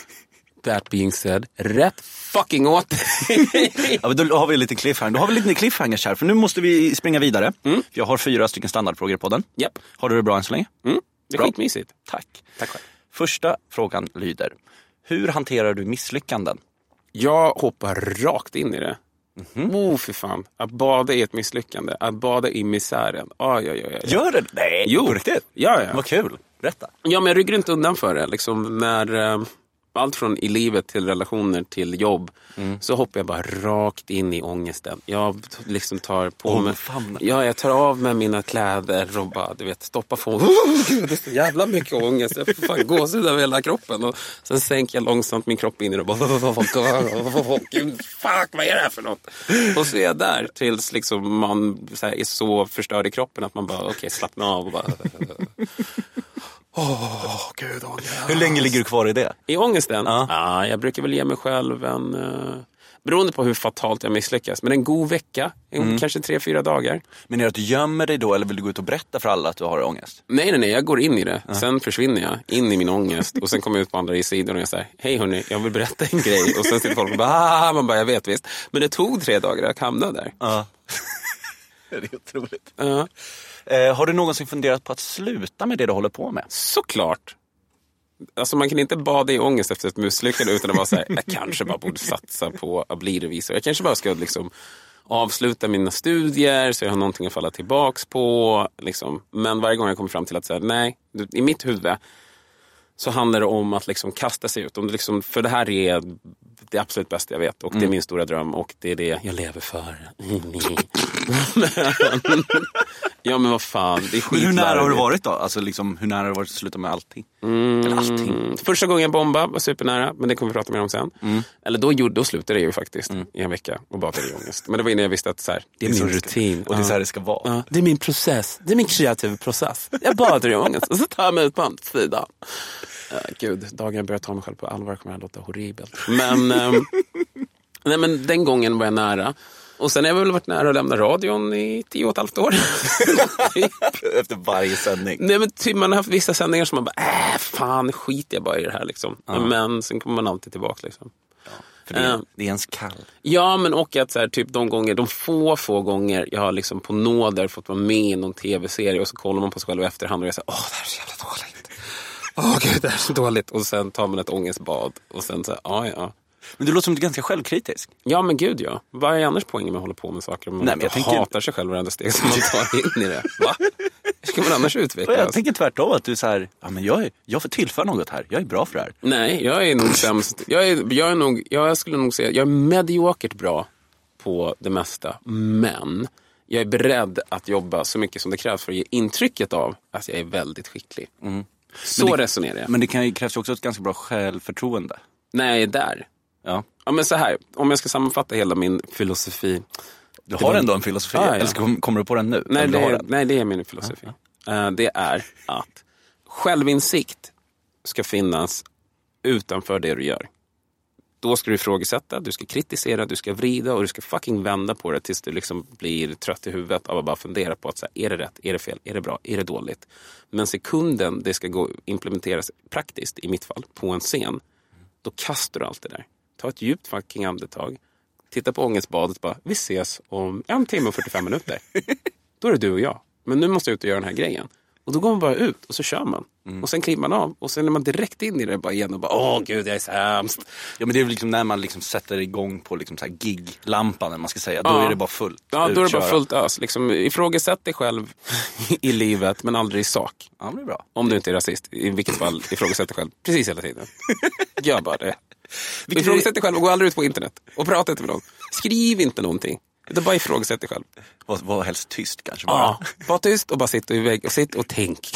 That being said, rätt fucking åt. Ja, men då har vi lite cliffhanger. Då har vi lite cliffhangers här, för nu måste vi springa vidare. Jag har fyra stycken standardfrågor på den. Japp. Har du det bra än så länge? Mm, det är Bra. skitmysigt. Tack. Tack själv. Första frågan lyder. Hur hanterar du misslyckanden? Jag hoppar rakt in i det. Oh, för fan. Att bada i ett misslyckande. Att bada i misären. Oj, oj, oj, oj. Gör det? Nej, Jo. på riktigt? Ja, ja. Vad kul. Berätta. Ja, men jag ryggar inte undan för det. Liksom, när, eh, allt från i livet till relationer till jobb. Så hoppar jag bara rakt in i ångesten. Jag liksom tar på mig... Omfamnar. Ja, jag tar av mig mina kläder och bara, du vet, stoppar på oh, Gud, Det är så jävla mycket ångest. Jag får fan gåshud över hela kroppen. Och sen sänker jag långsamt min kropp in i det och bara, Gud, fuck, vad är det här för något? Och så är jag där tills liksom man så här, är så förstörd i kroppen att man bara, okej, slappna av. Och bara, Åh, gud, ångest. Hur länge ligger du kvar i det? I ångesten? Ja. Ja. jag brukar väl ge mig själv en... Uh, beroende på hur fatalt jag misslyckas. Men en god vecka, en, Mm. kanske tre, fyra dagar. Men är det att du gömmer dig då eller vill du gå ut och berätta för alla att du har ångest? Nej, nej, nej, jag går in i det. Sen försvinner jag in i min ångest. Och sen kommer jag ut på andra sidan och jag säger, hej hörni, jag vill berätta en grej. Och sen sitter folk och bara, ah, man bara, jag vet visst. Men det tog tre dagar att hamna där. Ja. det är otroligt. Ja, Eh, har du någonsin funderat på att sluta med det du håller på med? såklart. Alltså man kan inte bada i ångest efter ett misslyckande utan att vara så här, jag kanske bara borde satsa på att bli revisor. Jag kanske bara ska liksom avsluta mina studier så jag har någonting att falla tillbaks på. Liksom. Men varje gång jag kommer fram till att säga nej, i mitt huvud så handlar det om att liksom kasta sig ut. Om det liksom, för det här är det absolut bästa jag vet och det är min stora dröm och det är det jag lever för. ja men vad fan, det är Men hur nära har du varit då? Alltså liksom, hur nära har du varit att sluta med allting? Eller allting? Mm. Första gången jag bombade var supernära, men det kommer vi prata mer om sen. Mm. Eller då, gjorde, då slutade jag ju faktiskt i en vecka och badade i ångest. Men det var innan jag visste att så här, det är, Det är min det rutin. och det är så här det ska vara. Ja, det är min process. Det är min kreativa process. Jag badar i ångest och så tar jag mig ut på andra sidan. Uh, gud, dagen jag börjar ta mig själv på allvar kommer det här låta horribelt. Men, ehm, nej, men den gången var jag nära. Och sen har jag väl varit nära att lämna radion i tio och ett halvt år. Efter varje sändning. Nej men typ man har haft vissa sändningar som man bara, äh, fan skit jag bara i det här liksom. Men sen kommer man alltid tillbaka liksom. För det är, Eh. det är ens kall. Ja men och att så här, typ de gånger, de få få gånger jag har liksom på nåder fått vara med i någon tv-serie och så kollar man på sig själv i efterhand och jag säger, åh det här är så jävla dåligt. Åh gud det här är så dåligt. Och sen tar man ett ångestbad och sen så, här, ja ja. Men du låter som du är ganska självkritisk. Ja men gud ja. Vad är annars poängen med att hålla på med saker om man Nej, inte tänker- hatar sig själv varenda steg som man tar in i det? Va? Hur ska man annars utvecklas? Jag tänker tvärtom, att du är så här, ja men jag, är, jag får tillföra något här, jag är bra för det här. Nej, jag är nog sämst. Jag, är, jag, är nog, jag skulle nog säga, jag är mediokert bra på det mesta. Men jag är beredd att jobba så mycket som det krävs för att ge intrycket av att jag är väldigt skicklig. Så Men det- resonerar jag. Men det kan krävs ju också ett ganska bra självförtroende. Är där. Ja. Ja, men så här, om jag ska sammanfatta hela min filosofi. Du har ändå en filosofi, Ja, ja. eller ska- kommer du på den nu? Nej, det, den? nej, det är min filosofi. Eh, det är att självinsikt ska finnas utanför det du gör. Då ska du ifrågasätta, du ska kritisera, du ska vrida och du ska fucking vända på det tills du liksom blir trött i huvudet av att bara fundera på att så här, är det rätt, är det fel, är det bra, är det dåligt? Men sekunden det ska gå implementeras praktiskt, i mitt fall, på en scen, då kastar du allt det där. Ta ett djupt fucking andetag, titta på ångestbadet bara, vi ses om en timme och 45 minuter. Då är det du och jag. Men nu måste jag ut och göra den här grejen. Och då går man bara ut och så kör man. Och sen kliver man av och sen är man direkt in i det bara igen och bara åh gud jag är sämst. Ja men det är väl liksom när man liksom sätter igång på liksom så här gig-lampan, man ska säga. Då Ja. är det bara fullt. Ja, då är det bara fullt ös. Liksom, ifrågasätt dig själv i livet men aldrig i sak. Ja, men det är bra. Om du inte är rasist. I vilket fall ifrågasätt dig själv precis hela tiden. Gör bara det. Vilket Ifrågasätt dig själv och gå aldrig ut på internet. Och prata inte med någon. Skriv inte någonting. Utan bara ifrågasätt dig själv. Var, var helst tyst kanske bara. Ja, var tyst och bara sitt och, vägg och, sitt och tänk.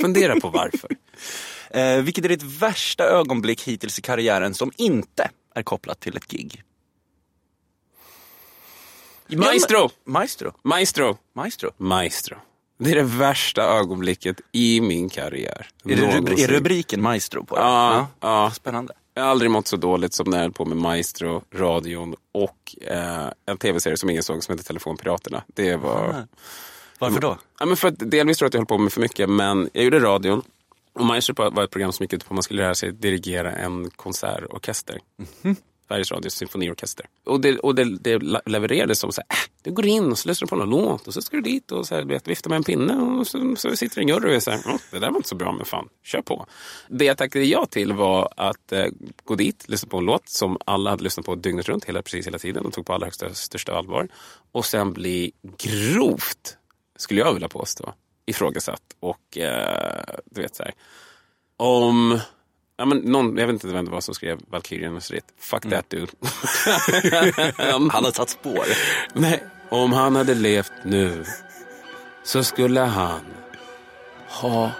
Fundera på varför. Eh, vilket är ditt värsta ögonblick hittills i karriären som inte är kopplat till ett gig? Maestro! Maestro? Maestro! Maestro? Maestro. Det är det värsta ögonblicket i min karriär. Är, det är rubriken Maestro på det? Ja, ja. Spännande. Jag har aldrig mått så dåligt som när jag höll på med Maestro, radion och eh, en tv-serie som ingen såg som heter Telefonpiraterna. Det var... Varför då? Ja, men för att delvis tror jag att jag höll på med för mycket, men jag gjorde radion. Och Maestro var ett program som gick ut på att man skulle lära sig dirigera en konsertorkester. Sveriges Radios symfoniorkester. Och det, och det, det levererades som så här, äh, du går in och så lyssnar du på någon låt och så ska du dit och så här, vet, vifta med en pinne och så, så sitter en jury och så här, det där var inte så bra men fan, kör på. Det jag tackade ja till var att eh, gå dit, lyssna på en låt som alla hade lyssnat på dygnet runt, hela, precis hela tiden och tog på allra högsta, största allvar. Och sen bli grovt, skulle jag vilja påstå, ifrågasatt och eh, du vet så här, om Ja, men någon, jag vet inte vem det var som skrev Valkyriernas ritt. Fuck that dude. Han har tagit spår. Nej, om han hade levt nu så skulle han ha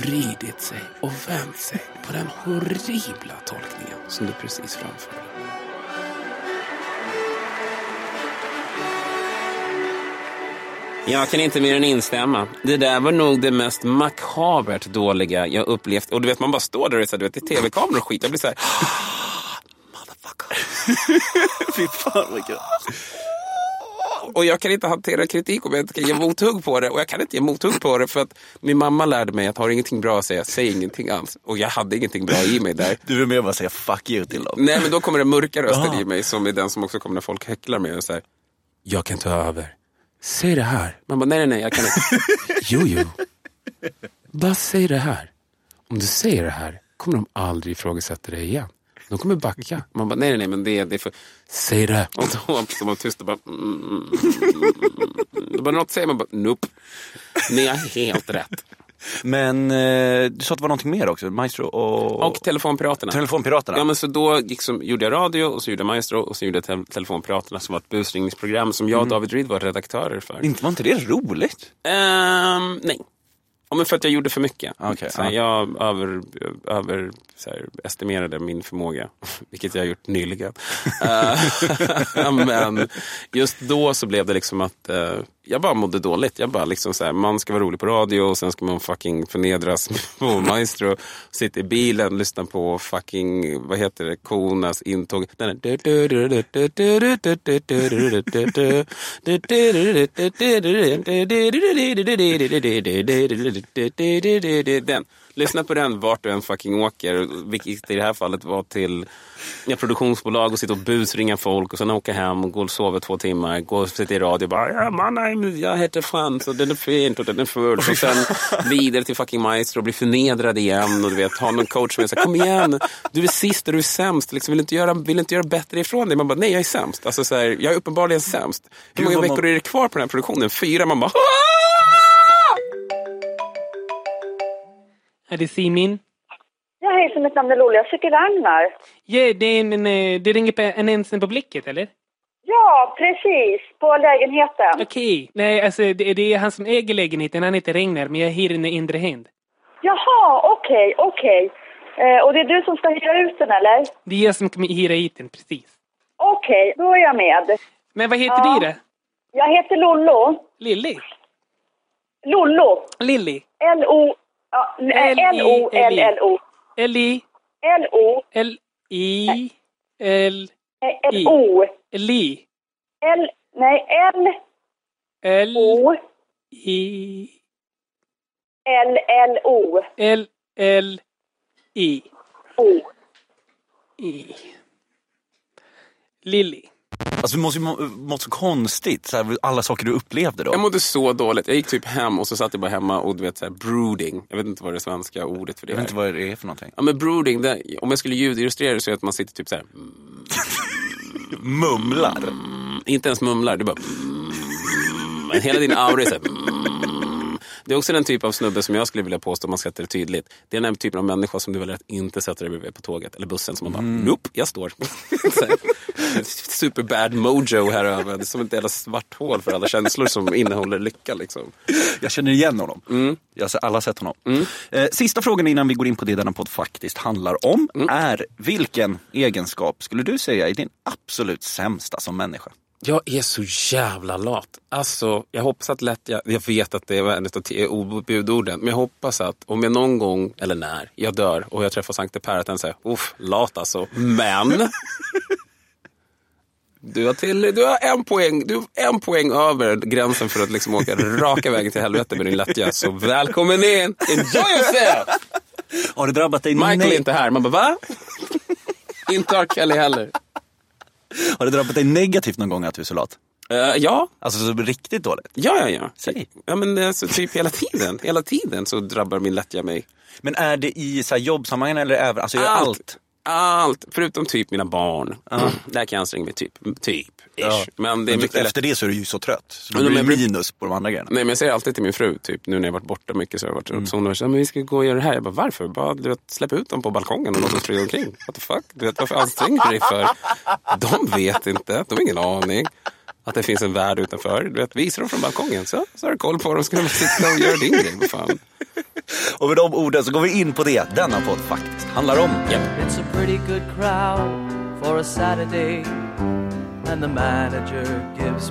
vridit sig och vänt sig på den horribla tolkningen som du precis framförde. Jag kan inte mer än instämma. Det där var nog det mest makabert dåliga jag upplevt. Och du vet, man bara står där och så här, du vet, det är tv-kameror och skit. Jag blir så här, Fy fan kul. Och jag kan inte hantera kritik om jag inte kan ge mothugg på det. Och jag kan inte ge mothugg på det för att min mamma lärde mig att har ingenting bra att säga, säg ingenting alls. Och jag hade ingenting bra i mig där. Du vill mer bara säga fuck you till dem. Nej, men då kommer det mörka rösten i mig som är den som också kommer när folk häcklar mig och säger Jag kan ta över. Säg det här. Man bara, nej, nej, nej, jag kan inte. jo, jo. Bara säg det här. Om du säger det här kommer de aldrig ifrågasätta dig igen. De kommer backa. Man bara, nej, nej, nej, men det, det är för... Säg det. Och då står man tyst och bara... Mm, mm, mm, mm. Då bara något säger man bara, nope. Ni har helt rätt. Men eh, du sa att det var någonting mer också, Maestro och... Och Telefonpiraterna. Telefonpiraterna. Ja, men så då liksom gjorde jag radio och så gjorde jag Maestro och så gjorde jag te- Telefonpiraterna som var ett busringningsprogram som jag och David Reed var redaktörer för. Inte, var inte det roligt? Ehm, nej. Ja, men för att jag gjorde för mycket. Okej, så ja. Jag över, över, så här, estimerade min förmåga, vilket jag har gjort nyligen. Eh, men just då så blev det liksom att eh, jag bara mådde dåligt. Jag bara liksom så här, man ska vara rolig på radio och sen ska man fucking förnedras på Maestro. Sitta i bilen, lyssna på fucking, vad heter det, kornas intåg. Den. Den. Lyssna på den vart du än fucking åker. Vilket i det här fallet var till ja, produktionsbolag och sitta och busringa folk och sen åka hem och gå och sova två timmar. Gå och sitta i radio och bara ja man, nej, jag heter Frans och den är fint och den är full. Och sen vidare till fucking Maestro och bli förnedrad igen och du vet ha någon coach som säger kom igen, du är sist och du är sämst. Liksom, vill, inte göra, vill inte göra bättre ifrån dig. Man bara nej jag är sämst. Alltså, så här, jag är uppenbarligen sämst. Hur många veckor man- är det kvar på den här produktionen? Fyra? Man bara Är det Simin? Ja, hejsan, mitt namn är Lola. Jag söker Ragnar. Ja, det, är en, en, det ringer på en ensen på blicket, eller? Ja, precis. På lägenheten. Okej. Nej, alltså det, det är han som äger lägenheten. Han heter Regnar, men jag hyr den i inre hand. Jaha, okej, okej. Eh, och det är du som ska hyra ut den, eller? Det är jag som kommer hyra hit den, precis. Okej, då är jag med. Men vad heter Ja. det då? Jag heter Lollo. Lilly? Lollo. Lilly? L-O... Ja, L-O-L-L-O. L-I? L-O... L-I? L... Nej, L-O. Li? L... Nej, L... L... O. I... L-L-O. L... L... I? O. I. Lilly? Alltså det måste ju må, mått så konstigt, så här, alla saker du upplevde då. Jag mådde så dåligt. Jag gick typ hem och så satt jag bara hemma och du vet så här, brooding. Jag vet inte vad det svenska ordet för det Jag är. vet inte vad det är för någonting. Ja men brooding, det, om jag skulle ljudillustrera det så är det att man sitter typ så här. Mumlar? Inte ens mumlar, det är bara men hela din aura är så här, Det är också den typ av snubbe som jag skulle vilja påstå om man sätter det tydligt. Det är den typen av människa som du väljer att inte sätta dig bredvid på tåget eller bussen. Som man bara, nope, jag står. Super bad mojo här över. Det är som ett jävla svart hål för alla känslor som innehåller lycka. Liksom. Jag känner igen honom. Jag har alla sett honom. Eh, sista frågan innan vi går in på det denna podd faktiskt handlar om är vilken egenskap skulle du säga är din absolut sämsta som människa? Jag är så jävla lat. Alltså, jag hoppas att lätt, jag, jag vet att det en av budorden, men jag hoppas att om jag någon gång, eller när, jag dör och jag träffar Sankte Per, att den säger, uff, lat alltså. Men! Du har, till, du, har en poäng, du har en poäng över gränsen för att liksom åka raka vägen till helvete med din lättja. Så välkommen in! Enjoy yourself! Har det drabbat dig Michael är inte här. Man bara, va? inte R. Kelly heller. Har det drabbat dig negativt någon gång att du är så lat? Eh, ja. Alltså så riktigt dåligt? Ja, ja, ja. Säg. Ja, men alltså, typ hela tiden. Hela tiden så drabbar min lättja mig. Men är det i så här jobbsammanhang eller även, alltså allt? allt? Allt, förutom typ mina barn. Där kan jag anstränga mig typ. Typ. Ja. Men det är Men mycket efter det så är du ju så trött. Så då Men blir de det minus på de andra grejerna. Nej men jag säger alltid till min fru, typ, nu när jag varit borta mycket så har jag varit mm. så hon har sagt, men vi ska gå och göra det här. Jag bara, varför? Bara du vet, släpp ut dem på balkongen och låt dem springa omkring. What the fuck? Du vet, varför anstränger du dig för? De vet inte, de har ingen aning. Att det finns en värld utanför. Du vet, visa dem från balkongen så, så har du koll på dem. Så kan de sitta och göra din grej. Fan. Och med de orden så går vi in på det denna podd faktiskt handlar om. It's a pretty good crowd for a Saturday, and the manager gives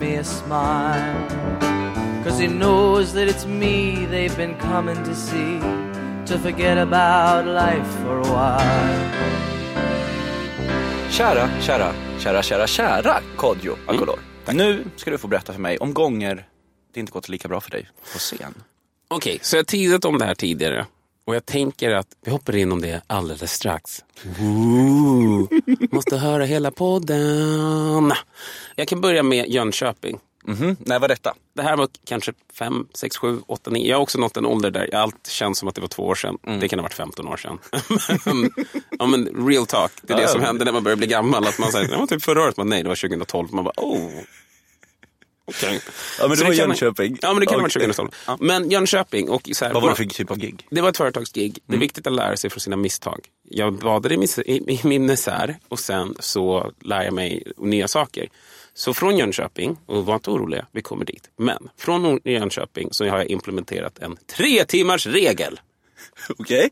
me a smile. Cause he knows that it's me they've been coming to see to forget about life for a while. Kära, kära, kära, kära, kära Kodjo Akolor. Nu ska du få berätta för mig om gånger det inte gått lika bra för dig på scen. Okej, så jag har teasat om det här tidigare. Och jag tänker att vi hoppar in om det alldeles strax. Ooh, måste höra hela podden. Jag kan börja med Jönköping. Mhm, När var detta? Det här var kanske 5, 6, 7, 8, 9. Jag har också nått en ålder där allt känns som att det var två år sedan. Det kan ha varit 15 år sedan. ja, men real talk, det är det som händer när man börjar bli gammal. Att man säger, det var typ förra året, men nej det var 2012. Man bara, oh. Okej. Ja, men det Så var kan- Jönköping. Ja, men det kan vara Okej. 2012. Men Jönköping och så här, Vad var det man- för typ av gig? Det var ett företagsgig. Det är Mm. viktigt att lära sig från sina misstag. Jag badade i, mis- i, i min misär och sen så lär jag mig nya saker. Så från Jönköping, och var inte oroliga, vi kommer dit. Men från Jönköping så har jag implementerat en tre timmars regel. Okej.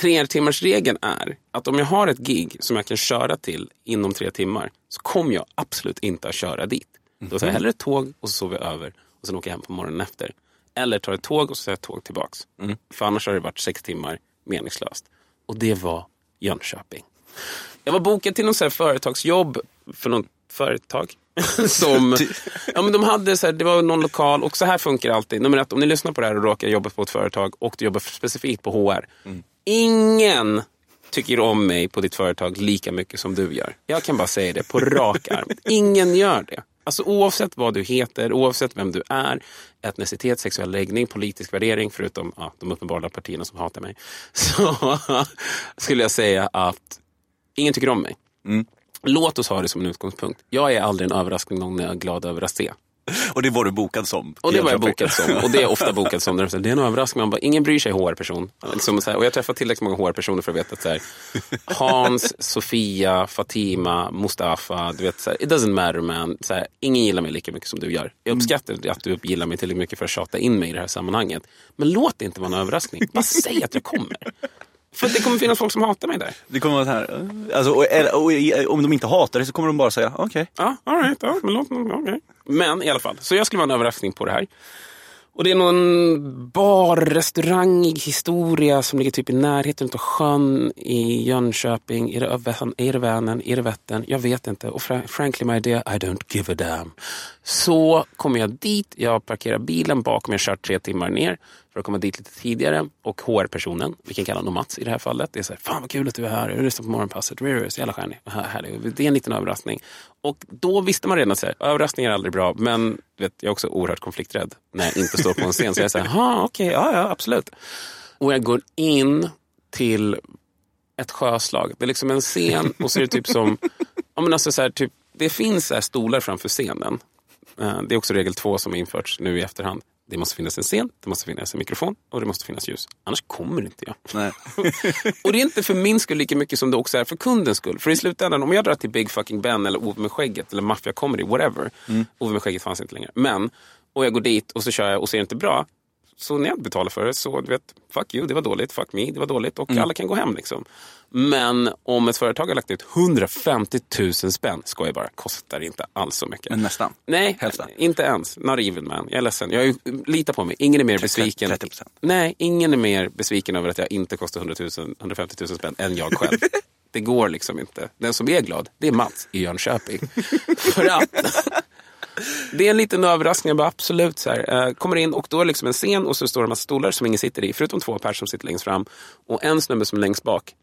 Tre timmars regeln är att om jag har ett gig som jag kan köra till inom tre timmar så kommer jag absolut inte att köra dit. Då tar jag hellre ett tåg och så sover jag över och sen åker jag hem på morgonen efter. Eller tar ett tåg och så tar jag ett tåg tillbaks. För annars har det varit sex timmar meningslöst. Och det var Jönköping. Jag var bokad till någon så företagsjobb för något företag. Som, ja, men de hade så här, det var någon lokal och så här funkar det alltid. Nummer ett, om ni lyssnar på det här och råkar jobba på ett företag och du jobbar specifikt på HR. Ingen tycker om mig på ditt företag lika mycket som du gör. Jag kan bara säga det på rak arm. Ingen gör det. Alltså oavsett vad du heter, oavsett vem du är, etnicitet, sexuell läggning, politisk värdering, förutom ja, de uppenbara partierna som hatar mig, så skulle jag säga att ingen tycker om mig. Låt oss ha det som en utgångspunkt. Jag är aldrig en överraskning någon jag är glad över att se. Och det var du bokad som? Och det var jag bokad som. Och det är ofta bokad som. De det är en överraskning. Man bara, ingen bryr sig HR-person. Liksom och jag träffar tillräckligt många HR-personer för att veta att så här, Hans, Sofia, Fatima, Mustafa. Du vet, så här, it doesn't matter man. Så här, ingen gillar mig lika mycket som du gör. Jag uppskattar att du gillar mig tillräckligt mycket för att tjata in mig i det här sammanhanget. Men låt det inte vara en överraskning. Bara säg att jag kommer. För det kommer finnas folk som hatar mig där. Det kommer vara så här, alltså, och, och, i- om de inte hatar det så kommer de bara säga okej. Ja, all right, ja, men, låt, okay men i alla fall, så jag skulle vara en överraskning på det här. Och det är någon bar, restaurangig historia som ligger typ i närheten av sjön i Jönköping. Är det, är det Vänern? Är det Vättern? Jag vet inte. Och fra- frankly my dear, I don't give a damn. Så kommer jag dit, jag parkerar bilen bakom, jag kör tre timmar ner att komma dit lite tidigare. Och HR-personen, vi kan kalla honom Mats i det här fallet, det är så här, fan vad kul att du är här, jag lyssnar på morgonpasset, du är så jävla stjärnig. Härlig. Det är en liten överraskning. Och då visste man redan att så här, överraskningar är aldrig bra, men vet, jag är också oerhört konflikträdd när jag inte står på en scen. Så jag är så här, okej, ja, ja, absolut. Och jag går in till ett sjöslag. Det är liksom en scen och så är det typ som, ja, men alltså så här, typ, det finns så här stolar framför scenen. Eh, det är också regel två som har införts nu i efterhand. Det måste finnas en scen, det måste finnas en mikrofon och det måste finnas ljus. Annars kommer inte jag. Och det är inte för min skull lika mycket som det också är för kundens skull. För i slutändan, om jag drar till Big Fucking Ben eller Ove med skägget eller Mafia Comedy, whatever. Ove med skägget fanns inte längre. Men, och jag går dit och så kör jag och ser inte bra. Så när jag betalar för det så, du vet, fuck you, det var dåligt, fuck me, det var dåligt och alla kan gå hem liksom. Men om ett företag har lagt ut 150 000 spänn, ska jag bara, kostar inte alls så mycket. Men nästan. Nej, Hälften. inte ens. Not even man. Jag är ledsen. Jag är, lita på mig. Ingen är mer besviken. 30%. Nej, ingen är mer besviken över att jag inte kostar 100 000, 150 000 spänn än jag själv. det går liksom inte. Den som är glad, det är Mats i Jönköping. För att det är en liten överraskning. Jag bara, absolut. Så här, eh, kommer in och då är det liksom en scen och så står det en massa stolar som ingen sitter i. Förutom två personer som sitter längst fram och en snubbe som är längst bak.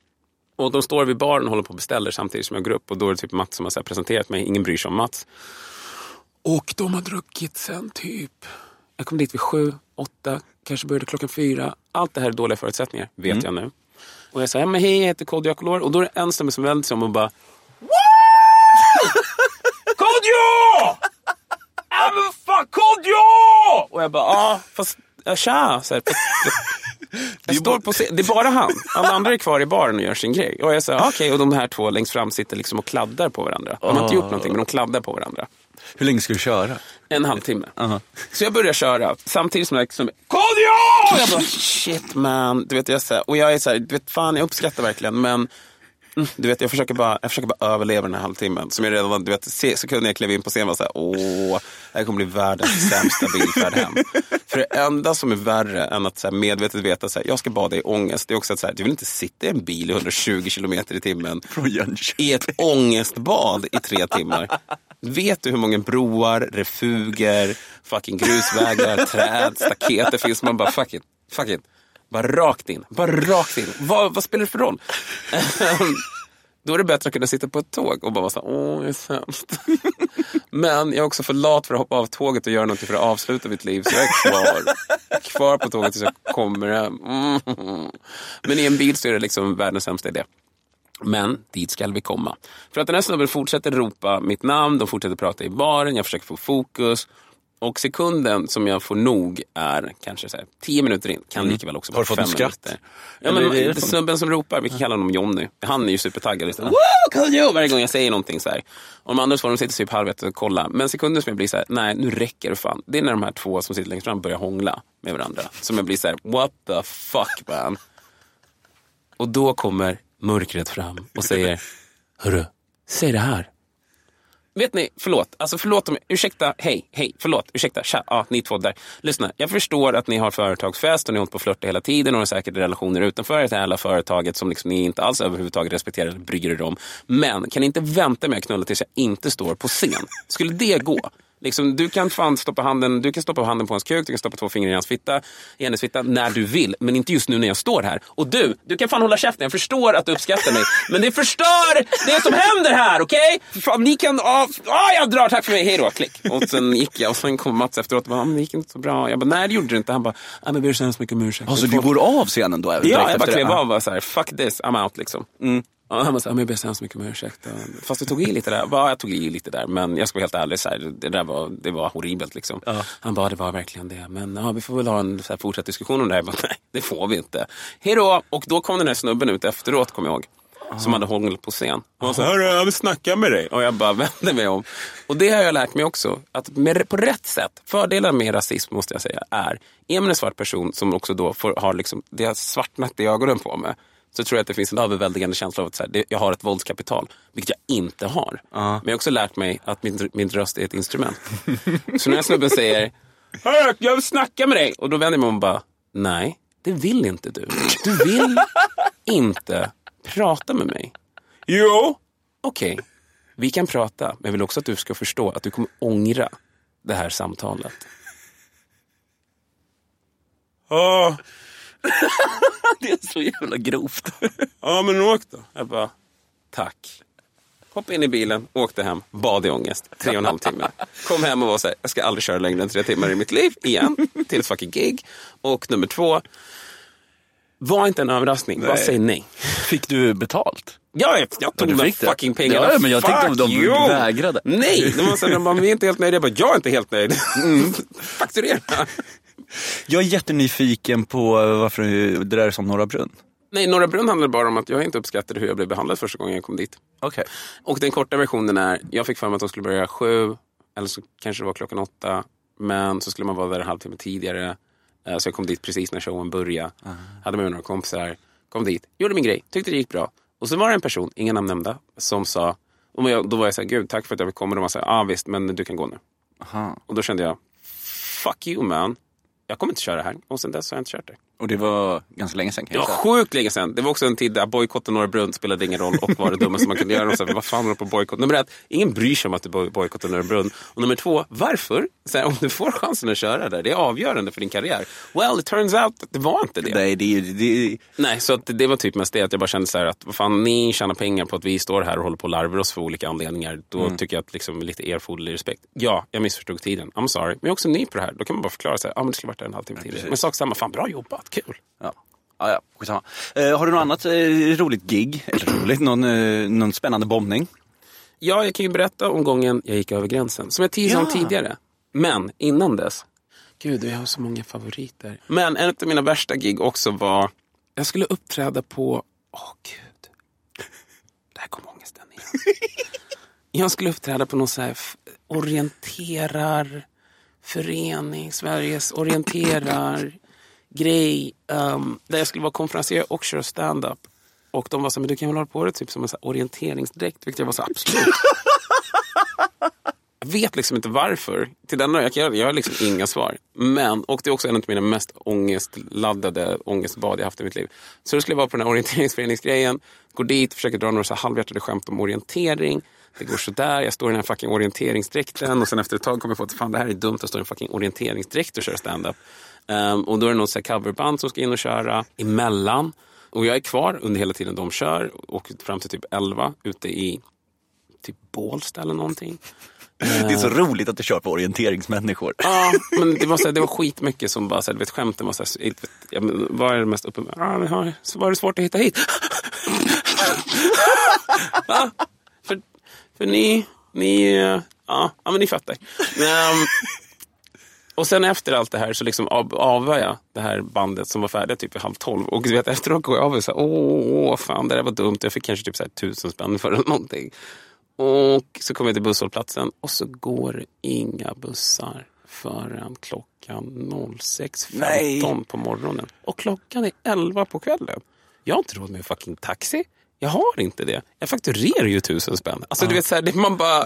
Och de står vid baren och håller på och beställer samtidigt som jag går upp. Och då är det typ Mats som har presenterat mig. Ingen bryr sig om Mats. Och de har druckit sen typ... Jag kom dit vid sju, åtta, kanske började klockan fyra. Allt det här är dåliga förutsättningar, vet jag nu. Och jag säger, men hej, jag heter Kodjo Akolor. Och då är det en snubbe som vänder sig om och bara... Kodjo! Ja men fan, Kodjo! Och jag bara, ja fast, ja, tja. Så här, fast, jag står på scen, det är bara han. Alla andra är kvar i baren och gör sin grej. Och jag säger, okej, och de här två längst fram sitter liksom och kladdar på varandra. De har inte gjort någonting, men de kladdar på varandra. Hur länge ska du köra? En halvtimme. Aha. Så jag börjar köra samtidigt som jag liksom Kodjo! Jag bara shit man. Du vet, jag, är så här, och jag är så här, du vet fan jag uppskattar verkligen men du vet, jag försöker, bara, jag försöker bara överleva den här halvtimmen. Som jag redan du vet, se- sekunden jag klev in på scenen var så här, åh, det här kommer bli världens sämsta bilfärd hem. För det enda som är värre än att så här, medvetet veta att jag ska bada i ångest, det är också att så här, du vill inte sitta i en bil i 120 kilometer i timmen i ett ångestbad i tre timmar. Vet du hur många broar, refuger, fucking grusvägar, träd, staket det finns? Man bara fuck it, fuck it. Bara rakt in, bara rakt in. Vad, vad spelar det för roll? Då är det bättre att kunna sitta på ett tåg och bara vara så här, åh, jag är sämst. Men jag är också för lat för att hoppa av tåget och göra något för att avsluta mitt liv, så jag är kvar. Kvar på tåget tills jag kommer hem. Mm. Men i en bil så är det liksom världens sämsta idé. Men dit ska vi komma. För att den här snubben fortsätter ropa mitt namn, de fortsätter prata i baren, jag försöker få fokus. Och sekunden som jag får nog är kanske så här, tio minuter in. Kan Mm. lika väl också Har vara du fått fem en skratt? minuter. Ja, men, är det det som- snubben som ropar, vi kan kalla honom Jonny. Han är ju supertaggad. Liksom. Woo, Kodjo! Varje gång jag säger någonting så här. Och de andra två sitter typ halvvägs och kollar. Men sekunden som jag blir så här, nej nu räcker det fan. Det är när de här två som sitter längst fram börjar hångla med varandra. Som jag blir så här, what the fuck man. Och då kommer mörkret fram och säger, hörru, säg det här. Vet ni, förlåt, alltså förlåt om, ursäkta, hej, hej, förlåt, ursäkta, tja, ja, ni två där. Lyssna, jag förstår att ni har företagsfest och ni har hållit på att flörta hela tiden och har säkert relationer utanför det här hela företaget som liksom ni inte alls överhuvudtaget respekterar eller bryr er om. Men kan ni inte vänta med att knulla tills jag inte står på scen? Skulle det gå? Liksom, du kan fan stoppa handen, du kan stoppa handen på hans kuk, du kan stoppa två fingrar i hans fitta, i hennes fitta, när du vill. Men inte just nu när jag står här. Och du, du kan fan hålla käften, jag förstår att du uppskattar mig. Men det förstör det som händer här, okej? Fan, ni kan, ah, ah, jag drar, tack för mig, hej då, klick. Och sen gick jag och sen kom Mats efteråt och bara, ah, men det gick inte så bra. Jag bara, nej det gjorde det inte. Han bara, ah, men ber så hemskt mycket om ursäkt. Alltså du går av scenen då? Ja, jag bara klev av och var så här, fuck this, I'm out liksom. Ja, han bara men jag ber så hemskt mycket om ursäkt. Fast du tog i lite där. Ja, jag tog i lite där. Men jag ska vara helt ärlig, så här, det där var, det var horribelt. Liksom. Han bara, det var verkligen det. Men ja, vi får väl ha en så här, fortsatt diskussion om det här. Jag bara, nej, det får vi inte. Hej då! Och då kom den här snubben ut efteråt, kommer jag ihåg. Som hade hånglat på scen. Och så, hörru, jag vill snacka med dig. Och jag bara vände mig om. Och det har jag lärt mig också. Att med, på rätt sätt, fördelen med rasism måste jag säga är, är man en svart person som också då får, har liksom, det har svartnat i ögonen på mig. Så tror jag att det finns en överväldigande känsla av att så här, det, jag har ett våldskapital. Vilket jag inte har. Men jag har också lärt mig att min, min röst är ett instrument. så när snubben säger, Hör, jag vill snacka med dig. Och då vänder jag mig om och bara, nej, det vill inte du. Du vill inte prata med mig. Jo. Okej, vi kan prata. Men jag vill också att du ska förstå att du kommer ångra det här samtalet. Ja. det är så jävla grovt. ja, men åk då. Jag bara, tack. Hoppa in i bilen, åkte hem, bad i ångest. Tre och en halv timme. Kom hem och var så här, jag ska aldrig köra längre än tre timmar i mitt liv igen. Till ett fucking gig. Och nummer två, var inte en överraskning. Bara säg nej. Fick du betalt? Ja, jag, jag tog de fick det? fucking pengarna. Ja, men jag tänkte om de Fuck you. vägrade. Nej, de var så här, de bara, vi är inte helt nöjda. Jag bara, jag är inte helt nöjd. Mm. Fakturera. Jag är jättenyfiken på varför det där är som Norra Brunn. Nej, Norra Brunn handlar bara om att jag inte uppskattade hur jag blev behandlad första gången jag kom dit. Okej. Och den korta versionen är, jag fick för mig att de skulle börja sju, eller så kanske det var klockan åtta. Men så skulle man vara där en halvtimme tidigare. Eh, Så jag kom dit precis när showen började. Hade med mig några kompisar. Kom dit, gjorde min grej, tyckte det gick bra. Och så var det en person, inga namn nämnda, som sa, och jag, då var jag så här, gud tack för att jag fick komma. Och de var så här, ah, visst, men du kan gå nu. Aha. Och då kände jag, fuck you man. Jag kommer inte köra här. Och sen dess har jag inte kört det. Och det var ganska länge sedan kan Det var sjukt länge sedan. Det var också en tid där bojkotten Norra Brunn spelade ingen roll och var det dummaste man kunde göra. Och så här, vad fan det på bojkott? Nummer ett, ingen bryr sig om att du boj- bojkottar Norra Brunn. Och nummer två, varför? Så här, om du får chansen att köra där, det är avgörande för din karriär. Well, it turns out att det var inte det. Nej, det, det, Nej, så det var typ mest det att jag bara kände så här att vad fan, ni tjänar pengar på att vi står här och håller på och larvar oss för olika anledningar. Då Mm. tycker jag att liksom lite erforderlig respekt. Ja, jag missförstod tiden. I'm sorry. Men jag är också ny på det här. Då kan man bara förklara sig. Ja, men det skulle varit där en halvtimme tidigare. Men sak samma, fan bra jobbat, kul. Ja. Ja, ja, skitsamma. Eh, har du något annat eh, roligt gig? Eller roligt, någon, eh, någon spännande bombning? Ja, jag kan ju berätta om gången jag gick över gränsen. Som jag teasade om Ja. tidigare. Men innan dess. Gud, jag har så många favoriter. Men en av mina värsta gig också var. Jag skulle uppträda på. Åh gud. Där kom ångesten igen. jag skulle uppträda på någon så här orienterar förening, Sveriges orienterar grej. Um, där jag skulle vara konferencier och köra stand-up. Och de var så men du kan väl hålla på det typ som en så orienteringsdräkt? Vilket jag var så absolut. Jag vet liksom inte varför. Till denna, jag, jag har liksom inga svar. Men, och det är också en av mina mest ångestladdade ångestbad jag haft i mitt liv. Så det skulle vara på den här orienteringsföreningsgrejen. Går dit, försöker dra några så halvhjärtade skämt om orientering. Det går sådär, jag står i den här fucking orienteringsdräkten och sen efter ett tag kommer jag på att fan det här är dumt att stå i en fucking orienteringsdräkt och köra stand-up. Ehm, och då är det något så coverband som ska in och köra emellan. Och jag är kvar under hela tiden de kör och fram till typ 11 ute i typ Bålsta eller någonting. Det är så roligt att du kör på orienteringsmänniskor. Ja, men det var, så här, det var skitmycket som bara, så här, du vet, skämten var så här, så- ja, vad är det mest uppe med? Ja, men har, så var det svårt att hitta hit. för, ni, ni, ja, ja, men ni fattar. Ehm, Och sen efter allt det här så liksom av, avar jag det här bandet som var färdigt typ vid halv tolv. Och du vet, efteråt går jag av och så här, åh fan det där var dumt. Jag fick kanske typ så här, tusen spänn för eller någonting. Och så kommer jag till busshållplatsen och så går inga bussar förrän klockan 06.15 på morgonen. Och klockan är 11 på kvällen. Jag har inte råd med en fucking taxi. Jag har inte det. Jag fakturerar ju tusen spänn. Alltså du vet så här, man bara...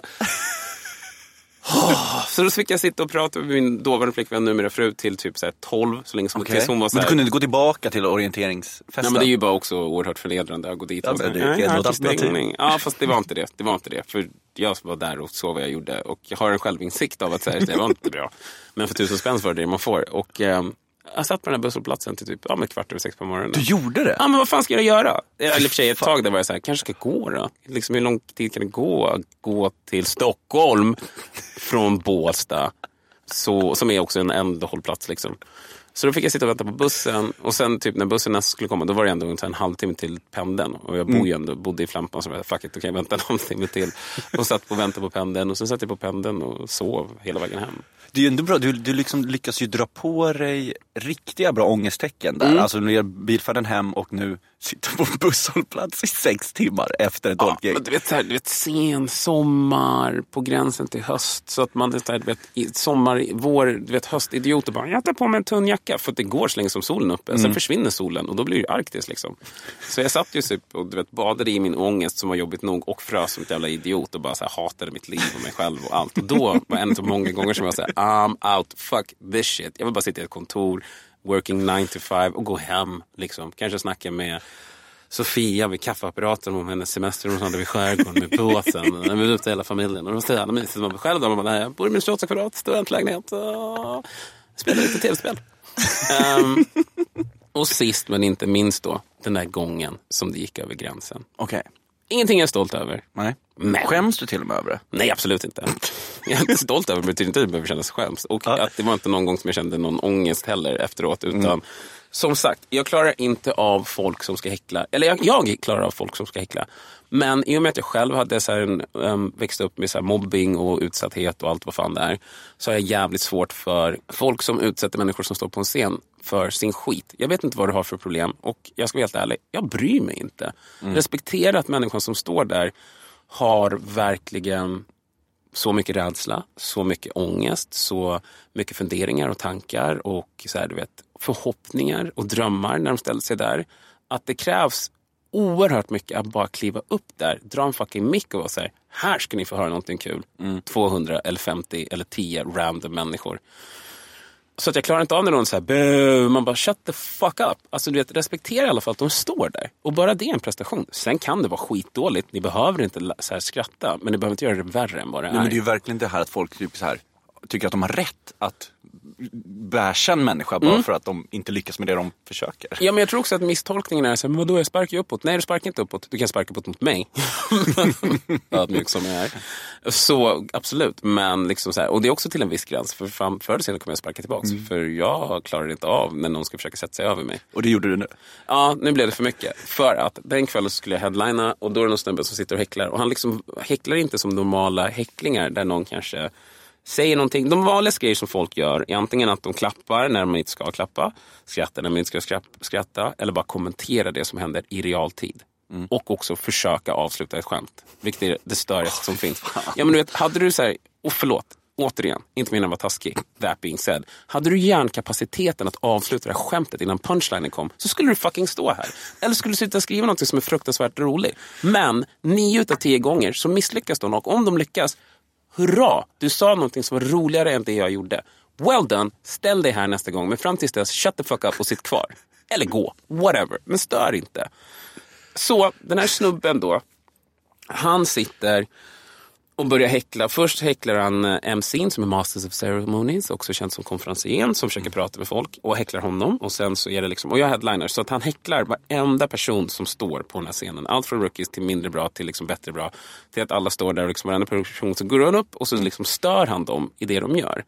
Oh, så då fick jag sitta och prata med min dåvarande flickvän, numera fru, till typ så här 12. Så länge som, tills hon var så Men här, du kunde inte gå tillbaka till orienteringsfesten? Nej men det är ju bara också oerhört förnedrande att gå dit Ja, och men säga, det "Nej, jag har ett inte alternativ." stängning. Ja fast det var inte det. Det var inte det. För jag var där och såg vad jag gjorde. Och jag har en självinsikt av att säga det var inte bra. Men för tusen spänn så var det det man får. Och ehm, jag satt på den här busshållplatsen till typ ja, men kvart över sex på morgonen. Du gjorde det? Ja men vad fan ska jag göra? Eller för sig ett tag där var jag så här, kanske ska gå då. Liksom, hur lång tid kan det gå? Gå till Stockholm från Båstad. Så, som är också en ändhållplats liksom. Så då fick jag sitta och vänta på bussen. Och sen typ när bussen nästan skulle komma, då var det ändå ungefär en halvtimme till pendeln. Och jag bor ju ändå, bodde i Flampan, så jag fuck it, då kan jag vänta en halvtimme till. Och satt och väntade på pendeln. Och sen satt jag på pendeln och sov hela vägen hem. Det är ju ändå bra, du, du liksom lyckas ju dra på dig riktiga bra ångesttecken där. Mm. Alltså när bilfärden hem och nu sitter på en busshållplats i sex timmar efter ett Ja, men du vet, så här, du vet sen sommar på gränsen till höst. Så att man så här, du vet, sommar, vår, du vet höstidiot och bara jag tar på mig en tunn jacka för att det går så länge som solen är uppe. Sen Mm. försvinner solen och då blir det Arktis liksom. Så jag satt ju typ och du vet, badade i min ångest som var jobbigt nog och frös som ett jävla idiot och bara så här, hatade mitt liv och mig själv och allt. Och då var en av många gånger som jag var så här, I'm out, fuck this shit. Jag vill bara sitta i ett kontor, working 9 to 5 och gå hem liksom. Kanske snacka med Sofia vid kaffeapparaten om hennes semester hon hade vid skärgården med båten. Jag var ute hela familjen. Och det var så jävla mysigt. Man var själv där. Man bara, jag bor i min 28 kvadrat studentlägenhet. och Spelar lite tv-spel. Ehm, och sist men inte minst då, den där gången som det gick över gränsen. Okej. Ingenting jag är stolt över. Nej. Men, Skäms du till och med över det? Nej, absolut inte. Jag är inte stolt över det, det betyder inte att jag behöver känna sig skäms. Och att det var inte någon gång som jag kände någon ångest heller efteråt. Utan som sagt, jag klarar inte av folk som ska häckla. Eller jag, jag klarar av folk som ska häckla. Men i och med att jag själv hade så en, um, växt upp med så mobbing och utsatthet och allt vad fan det är. Så har jag jävligt svårt för folk som utsätter människor som står på en scen för sin skit. Jag vet inte vad du har för problem och jag ska vara helt ärlig, jag bryr mig inte. Respektera att människan som står där har verkligen så mycket rädsla, så mycket ångest, så mycket funderingar och tankar och så här, du vet, förhoppningar och drömmar när de ställer sig där. Att det krävs oerhört mycket att bara kliva upp där, dra en fucking mick och vara så här, här ska ni få höra någonting kul. 200 eller 50 eller 10 random människor. Så att jag klarar inte av när någon säger bö, man bara shut the fuck up. Alltså du vet, respektera i alla fall att de står där. Och bara det är en prestation. Sen kan det vara skitdåligt, ni behöver inte så här skratta, men ni behöver inte göra det värre än vad det Nej, är. men det är ju verkligen det här att folk typ så här, tycker att de har rätt att bärsa en människa bara Mm. för att de inte lyckas med det de försöker. Ja, men jag tror också att misstolkningen är så här, men vadå, jag sparkar ju uppåt. Nej, du sparkar inte uppåt. Du kan sparka uppåt mot mig. Ödmjuk som jag är. Så absolut, men liksom så här, och det är också till en viss gräns. För fram, förr eller senare kommer jag sparka tillbaks. För jag klarar inte av när någon ska försöka sätta sig över mig. Och det gjorde du nu? Ja, nu blev det för mycket. För att den kvällen skulle jag headlina och då är det någon snubbe som sitter och häcklar. Och han liksom häcklar inte som normala häcklingar där någon kanske säger någonting. De vanliga grejer som folk gör är antingen att de klappar när man inte ska klappa, skrattar när man inte ska skratta eller bara kommenterar det som händer i realtid. Och också försöka avsluta ett skämt. Vilket är det störigaste som finns. Ja, men du vet, hade du så här, och förlåt, återigen, inte meningen att vara taskig, that being said. Hade du hjärnkapaciteten att avsluta det här skämtet innan punchlinen kom så skulle du fucking stå här. Eller skulle du sitta och skriva något som är fruktansvärt roligt. Men nio utav tio gånger så misslyckas de och om de lyckas, hurra, du sa någonting som var roligare än det jag gjorde. Well done, ställ dig här nästa gång men fram tills dess, shut the fuck up och sitt kvar. Eller gå, whatever, men stör inte. Så den här snubben då, han sitter och börjar häckla. Först häcklar han eh, MC'n som är Masters of Ceremonies, också känd som konferencieren som försöker prata med folk och häcklar honom. Och sen så är det liksom, och jag headliner, så att han häcklar varenda person som står på den här scenen. Allt från rookies till mindre bra till liksom bättre bra. Till att alla står där och liksom varenda person så går han upp och så liksom stör han dem i det de gör.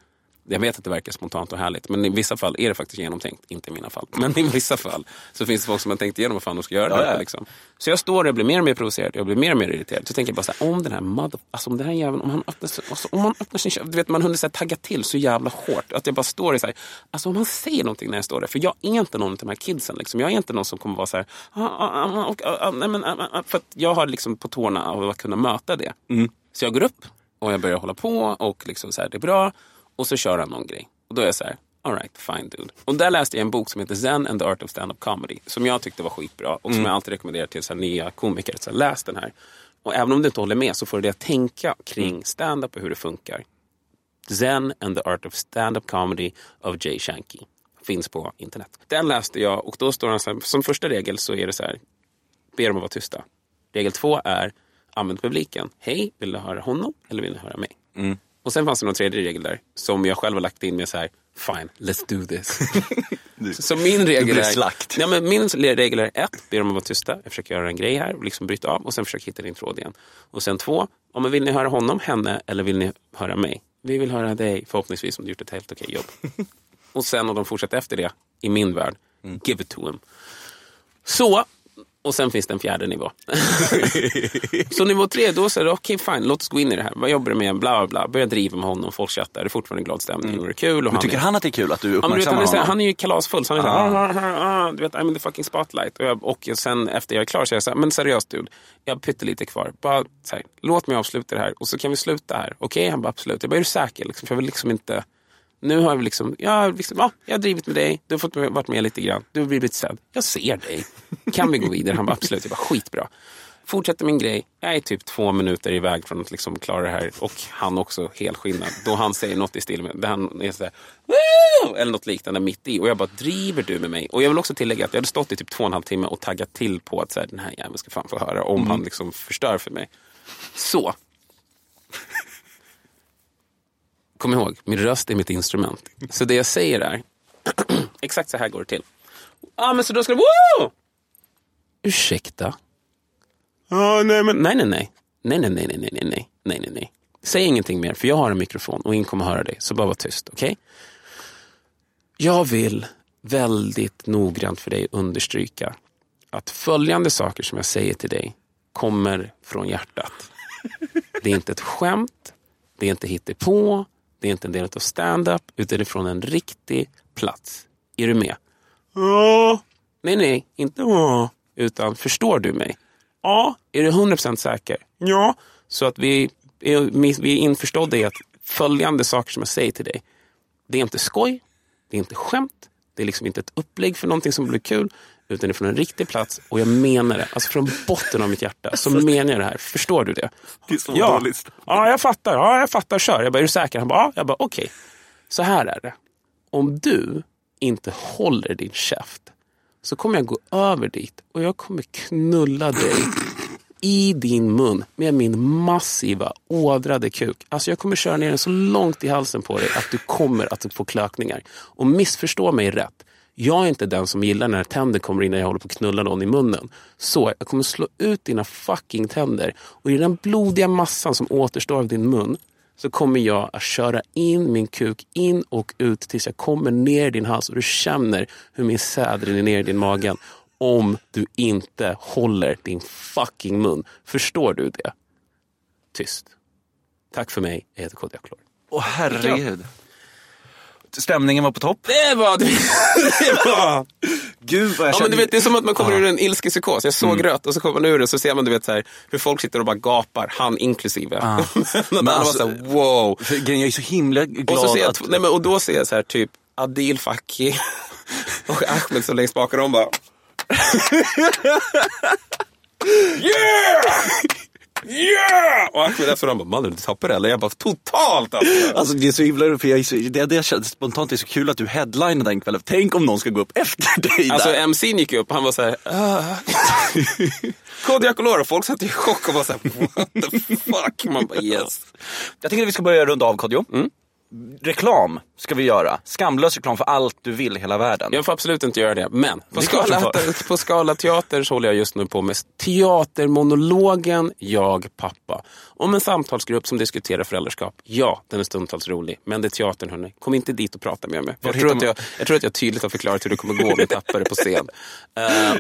Jag vet att det verkar spontant och härligt, men i vissa fall är det faktiskt genomtänkt. Inte i mina fall, men i vissa fall så finns det folk som har tänkt igenom vad fan de ska göra. Ja, där, ja. Liksom. Så jag står där och blir mer och mer provocerad, jag blir mer och mer irriterad. Så tänker jag bara så här, om den här mother... Alltså om den här jäveln, om han öppnar, alltså, om han öppnar sin käft, du vet man hunnit så här, tagga till så jävla hårt. Att jag bara står där så här, alltså om han säger någonting när jag står där, för jag är inte någon av de här kidsen. Liksom. Jag är inte någon som kommer vara så här, för att jag har liksom på tårna av att kunna möta det. Så jag går upp och jag börjar hålla på och liksom så här, det är bra. Och så kör han någon grej. Och då är jag så här, alright, fine dude. Och där läste jag en bok som heter Zen and the Art of Stand-Up Comedy. Som jag tyckte var skitbra och som Mm. jag alltid rekommenderar till så här, nya komiker. Så här, läs den här. Och även om du inte håller med så får du det att tänka kring stand-up och hur det funkar. Zen and the Art of Stand-Up Comedy of Jay Shanky. Finns på internet. Den läste jag och då står han så här, som första regel så är det så här, be dem att vara tysta. Regel två är, använd publiken. Hej, vill du höra honom eller vill du höra mig? Mm. Och sen fanns det någon tredje regel där som jag själv har lagt in med så här, fine, let's do this. så, så min regel är, slakt. Ja, men min regel är ett, be dem att vara tysta. Jag försöker göra en grej här och liksom bryta av och sen försöker hitta din tråd igen. Och sen två, om vill ni höra honom, henne eller vill ni höra mig? Vi vill höra dig, förhoppningsvis om du gjort ett helt okej jobb. och sen om de fortsätter efter det, i min värld, give it to him. Så, och sen finns det en fjärde nivå. så nivå tre, då säger du okej fine, låt oss gå in i det här. Vad jobbar du med? Bla bla. Börja driva med honom, folk chattar, det är fortfarande glad stämning och det är kul. Och Men tycker är... han att det är kul att du Ja, men du vet, han, uppmärksammar är, så honom? han är ju kalasfull, så han är så här, ah. ah, ah, du vet, I'm in the fucking spotlight. Och, jag, och sen efter jag är klar så är jag så här, men seriöst dude, jag har pyttelite kvar. Bara, så här, låt mig avsluta det här och så kan vi sluta här. Okej, han bara absolut. Jag bara, är du säker? Liksom, för jag vill liksom inte... Nu har vi liksom, ja, liksom, ja, jag har drivit med dig, du har fått varit med lite grann, du har blivit sedd. Jag ser dig. Kan vi gå vidare? Han bara absolut. Jag bara skitbra. Fortsätter min grej. Jag är typ två minuter iväg från att liksom klara det här. Och han också helskinnad. Då han säger något i stil med, där han är så här, "Woo!" eller något liknande mitt i. Och jag bara, driver du med mig? Och jag vill också tillägga att jag hade stått i typ två och en halv timme och taggat till på att så här, den här jäveln ska fan få höra om han liksom förstör för mig. Så. Kom ihåg, min röst är mitt instrument. Så det jag säger är, exakt så här går det till. Ja, ah, men så då ska det, woo! Ursäkta? Ja, nej, men... Nej, nej, nej. Nej, nej, nej, nej, nej, nej, nej, nej, nej. Säg ingenting mer, för jag har en mikrofon och ingen kommer höra dig. Så bara var tyst, okej? Jag vill väldigt noggrant för dig understryka att följande saker som jag säger till dig kommer från hjärtat. Det är inte ett skämt, det är inte hittepå, det är inte en del av stand-up, utan det är från en riktig plats. Är du med? Ja. Nej, nej, inte ja. Utan förstår du mig? Ja. Är du 100% säker? Ja. Så att vi är, vi är införstådda i att följande saker som jag säger till dig, det är inte skoj, det är inte skämt, det är liksom inte ett upplägg för någonting som blir kul, utan från en riktig plats och jag menar det. Alltså från botten av mitt hjärta så menar jag det här. Förstår du det? Det ja. ja, jag fattar. Ja, jag fattar. Kör. Jag bara, är du säker? Han bara, ja. Jag bara, okej. Så här är det. Om du inte håller din käft så kommer jag gå över dit och jag kommer knulla dig i din mun med min massiva ådrade kuk. Alltså jag kommer köra ner den så långt i halsen på dig att du kommer att få klökningar. Och missförstå mig rätt. Jag är inte den som gillar när tänder kommer in när jag håller på att knulla någon i munnen. Så jag kommer slå ut dina fucking tänder och i den blodiga massan som återstår av din mun så kommer jag att köra in min kuk in och ut tills jag kommer ner i din hals och du känner hur min säd rinner ner i din magen om du inte håller din fucking mun. Förstår du det? Tyst. Tack för mig. Jag heter Kodjo Akolor. Åh herregud. Stämningen var på topp. Det var det. det var. Gud vad jag Ja, men du vet, det är som att man kommer ur en ilskepsykos. Jag såg Mm. rött och så kommer man ur det så ser man du vet, så här, hur folk sitter och bara gapar, han inklusive. Ja. Men alla alltså, var så här, wow. Jag är så himla glad Och, så ser jag, att... nej, men, och då ser jag så här, typ Adil Fakki och Ahmed så längst bak och de bara Yeah! Yeah! Och Ahmed efter de bara, mannen du tappar det eller? Jag bara, totalt alltså. Alltså det är så himla för jag det, det kände spontant är så kul att du headlinar den kvällen. Tänk om någon ska gå upp efter dig Alltså där. MC'n gick upp och han var såhär. Kodjo Akolor och folk satt i chock och var såhär, what the fuck? Man bara yes. Jag tänker att vi ska börja runda av Kodjo. Mm. Reklam ska vi göra. Skamlös reklam för allt du vill i hela världen. Jag får absolut inte göra det. Men på Det Skala, på Skala Teater så håller jag just nu på med teatermonologen Jag pappa. Om en samtalsgrupp som diskuterar föräldraskap. Ja, den är stundtals rolig. Men det är teatern hörni. Kom inte dit och prata med mig. Jag tror, att jag, jag tror att jag tydligt har förklarat hur det kommer gå om jag tappar det på scen.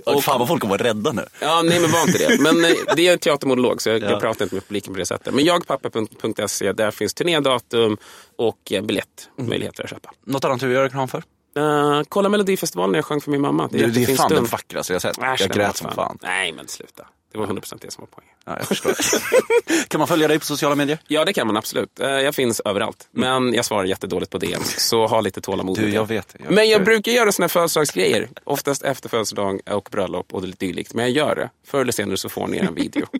Uh, Fan vad folk kommer vara rädda nu. Ja, nej men var inte det. Men eh, det är en teatermonolog så jag, Ja. jag pratar inte med publiken på det sättet. Men jagpappa.se, där finns turnédatum och eh, biljettmöjligheter att köpa. Något annat du vill göra reklam för? Uh, kolla Melodifestivalen när jag sjöng för min mamma. Det, det är fan den stund. vackraste jag sett. Äsch, jag den grät som fan. Nej men sluta. Det var 100% det som var poängen. Ja, jag förstår. kan man följa dig på sociala medier? Ja det kan man absolut. Eh, Jag finns överallt. Men jag svarar jättedåligt på DM. Så ha lite tålamod Du, jag vet. Jag Men vet jag det. brukar göra såna här födelsedagsgrejer. Oftast efter födelsedag och bröllop och dylikt. Men jag gör det. Förr eller senare så får ni en video.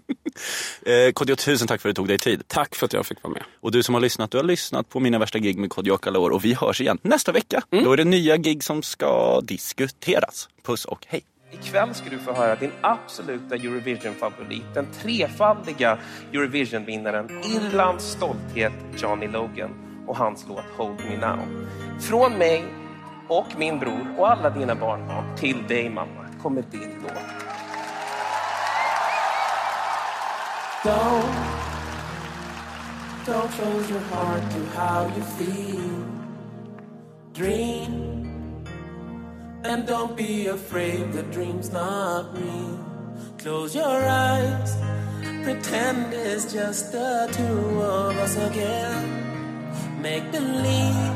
Eh, Kodjo, tusen tack för att du tog dig tid. Tack för att jag fick vara med. Och du som har lyssnat, du har lyssnat på Mina värsta gig med Kodjo Akalor och vi hörs igen nästa vecka. Mm. Då är det nya gig som ska diskuteras. Puss och hej. Ikväll ska du få höra din absoluta Eurovision-favorit, den trefaldiga Eurovision-vinnaren, Irlands stolthet Johnny Logan och hans låt Hold Me Now. Från mig och min bror och alla dina barnbarn till dig mamma kommer din låt. Don't, don't close your heart to how you feel. Dream, and don't be afraid the dream's not real. Close your eyes, pretend it's just the two of us again. Make believe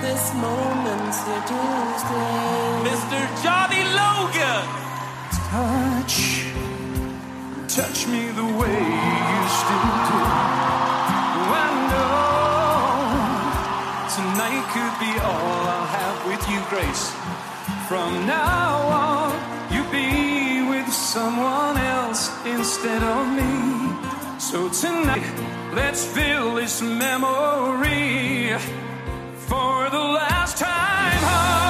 this moment's here to stay. Mr. Johnny Logan! touch. Touch me the way you used to do. I know tonight could be all I'll have with you, Grace. From now on, you be with someone else instead of me. So tonight, let's fill this memory for the last time.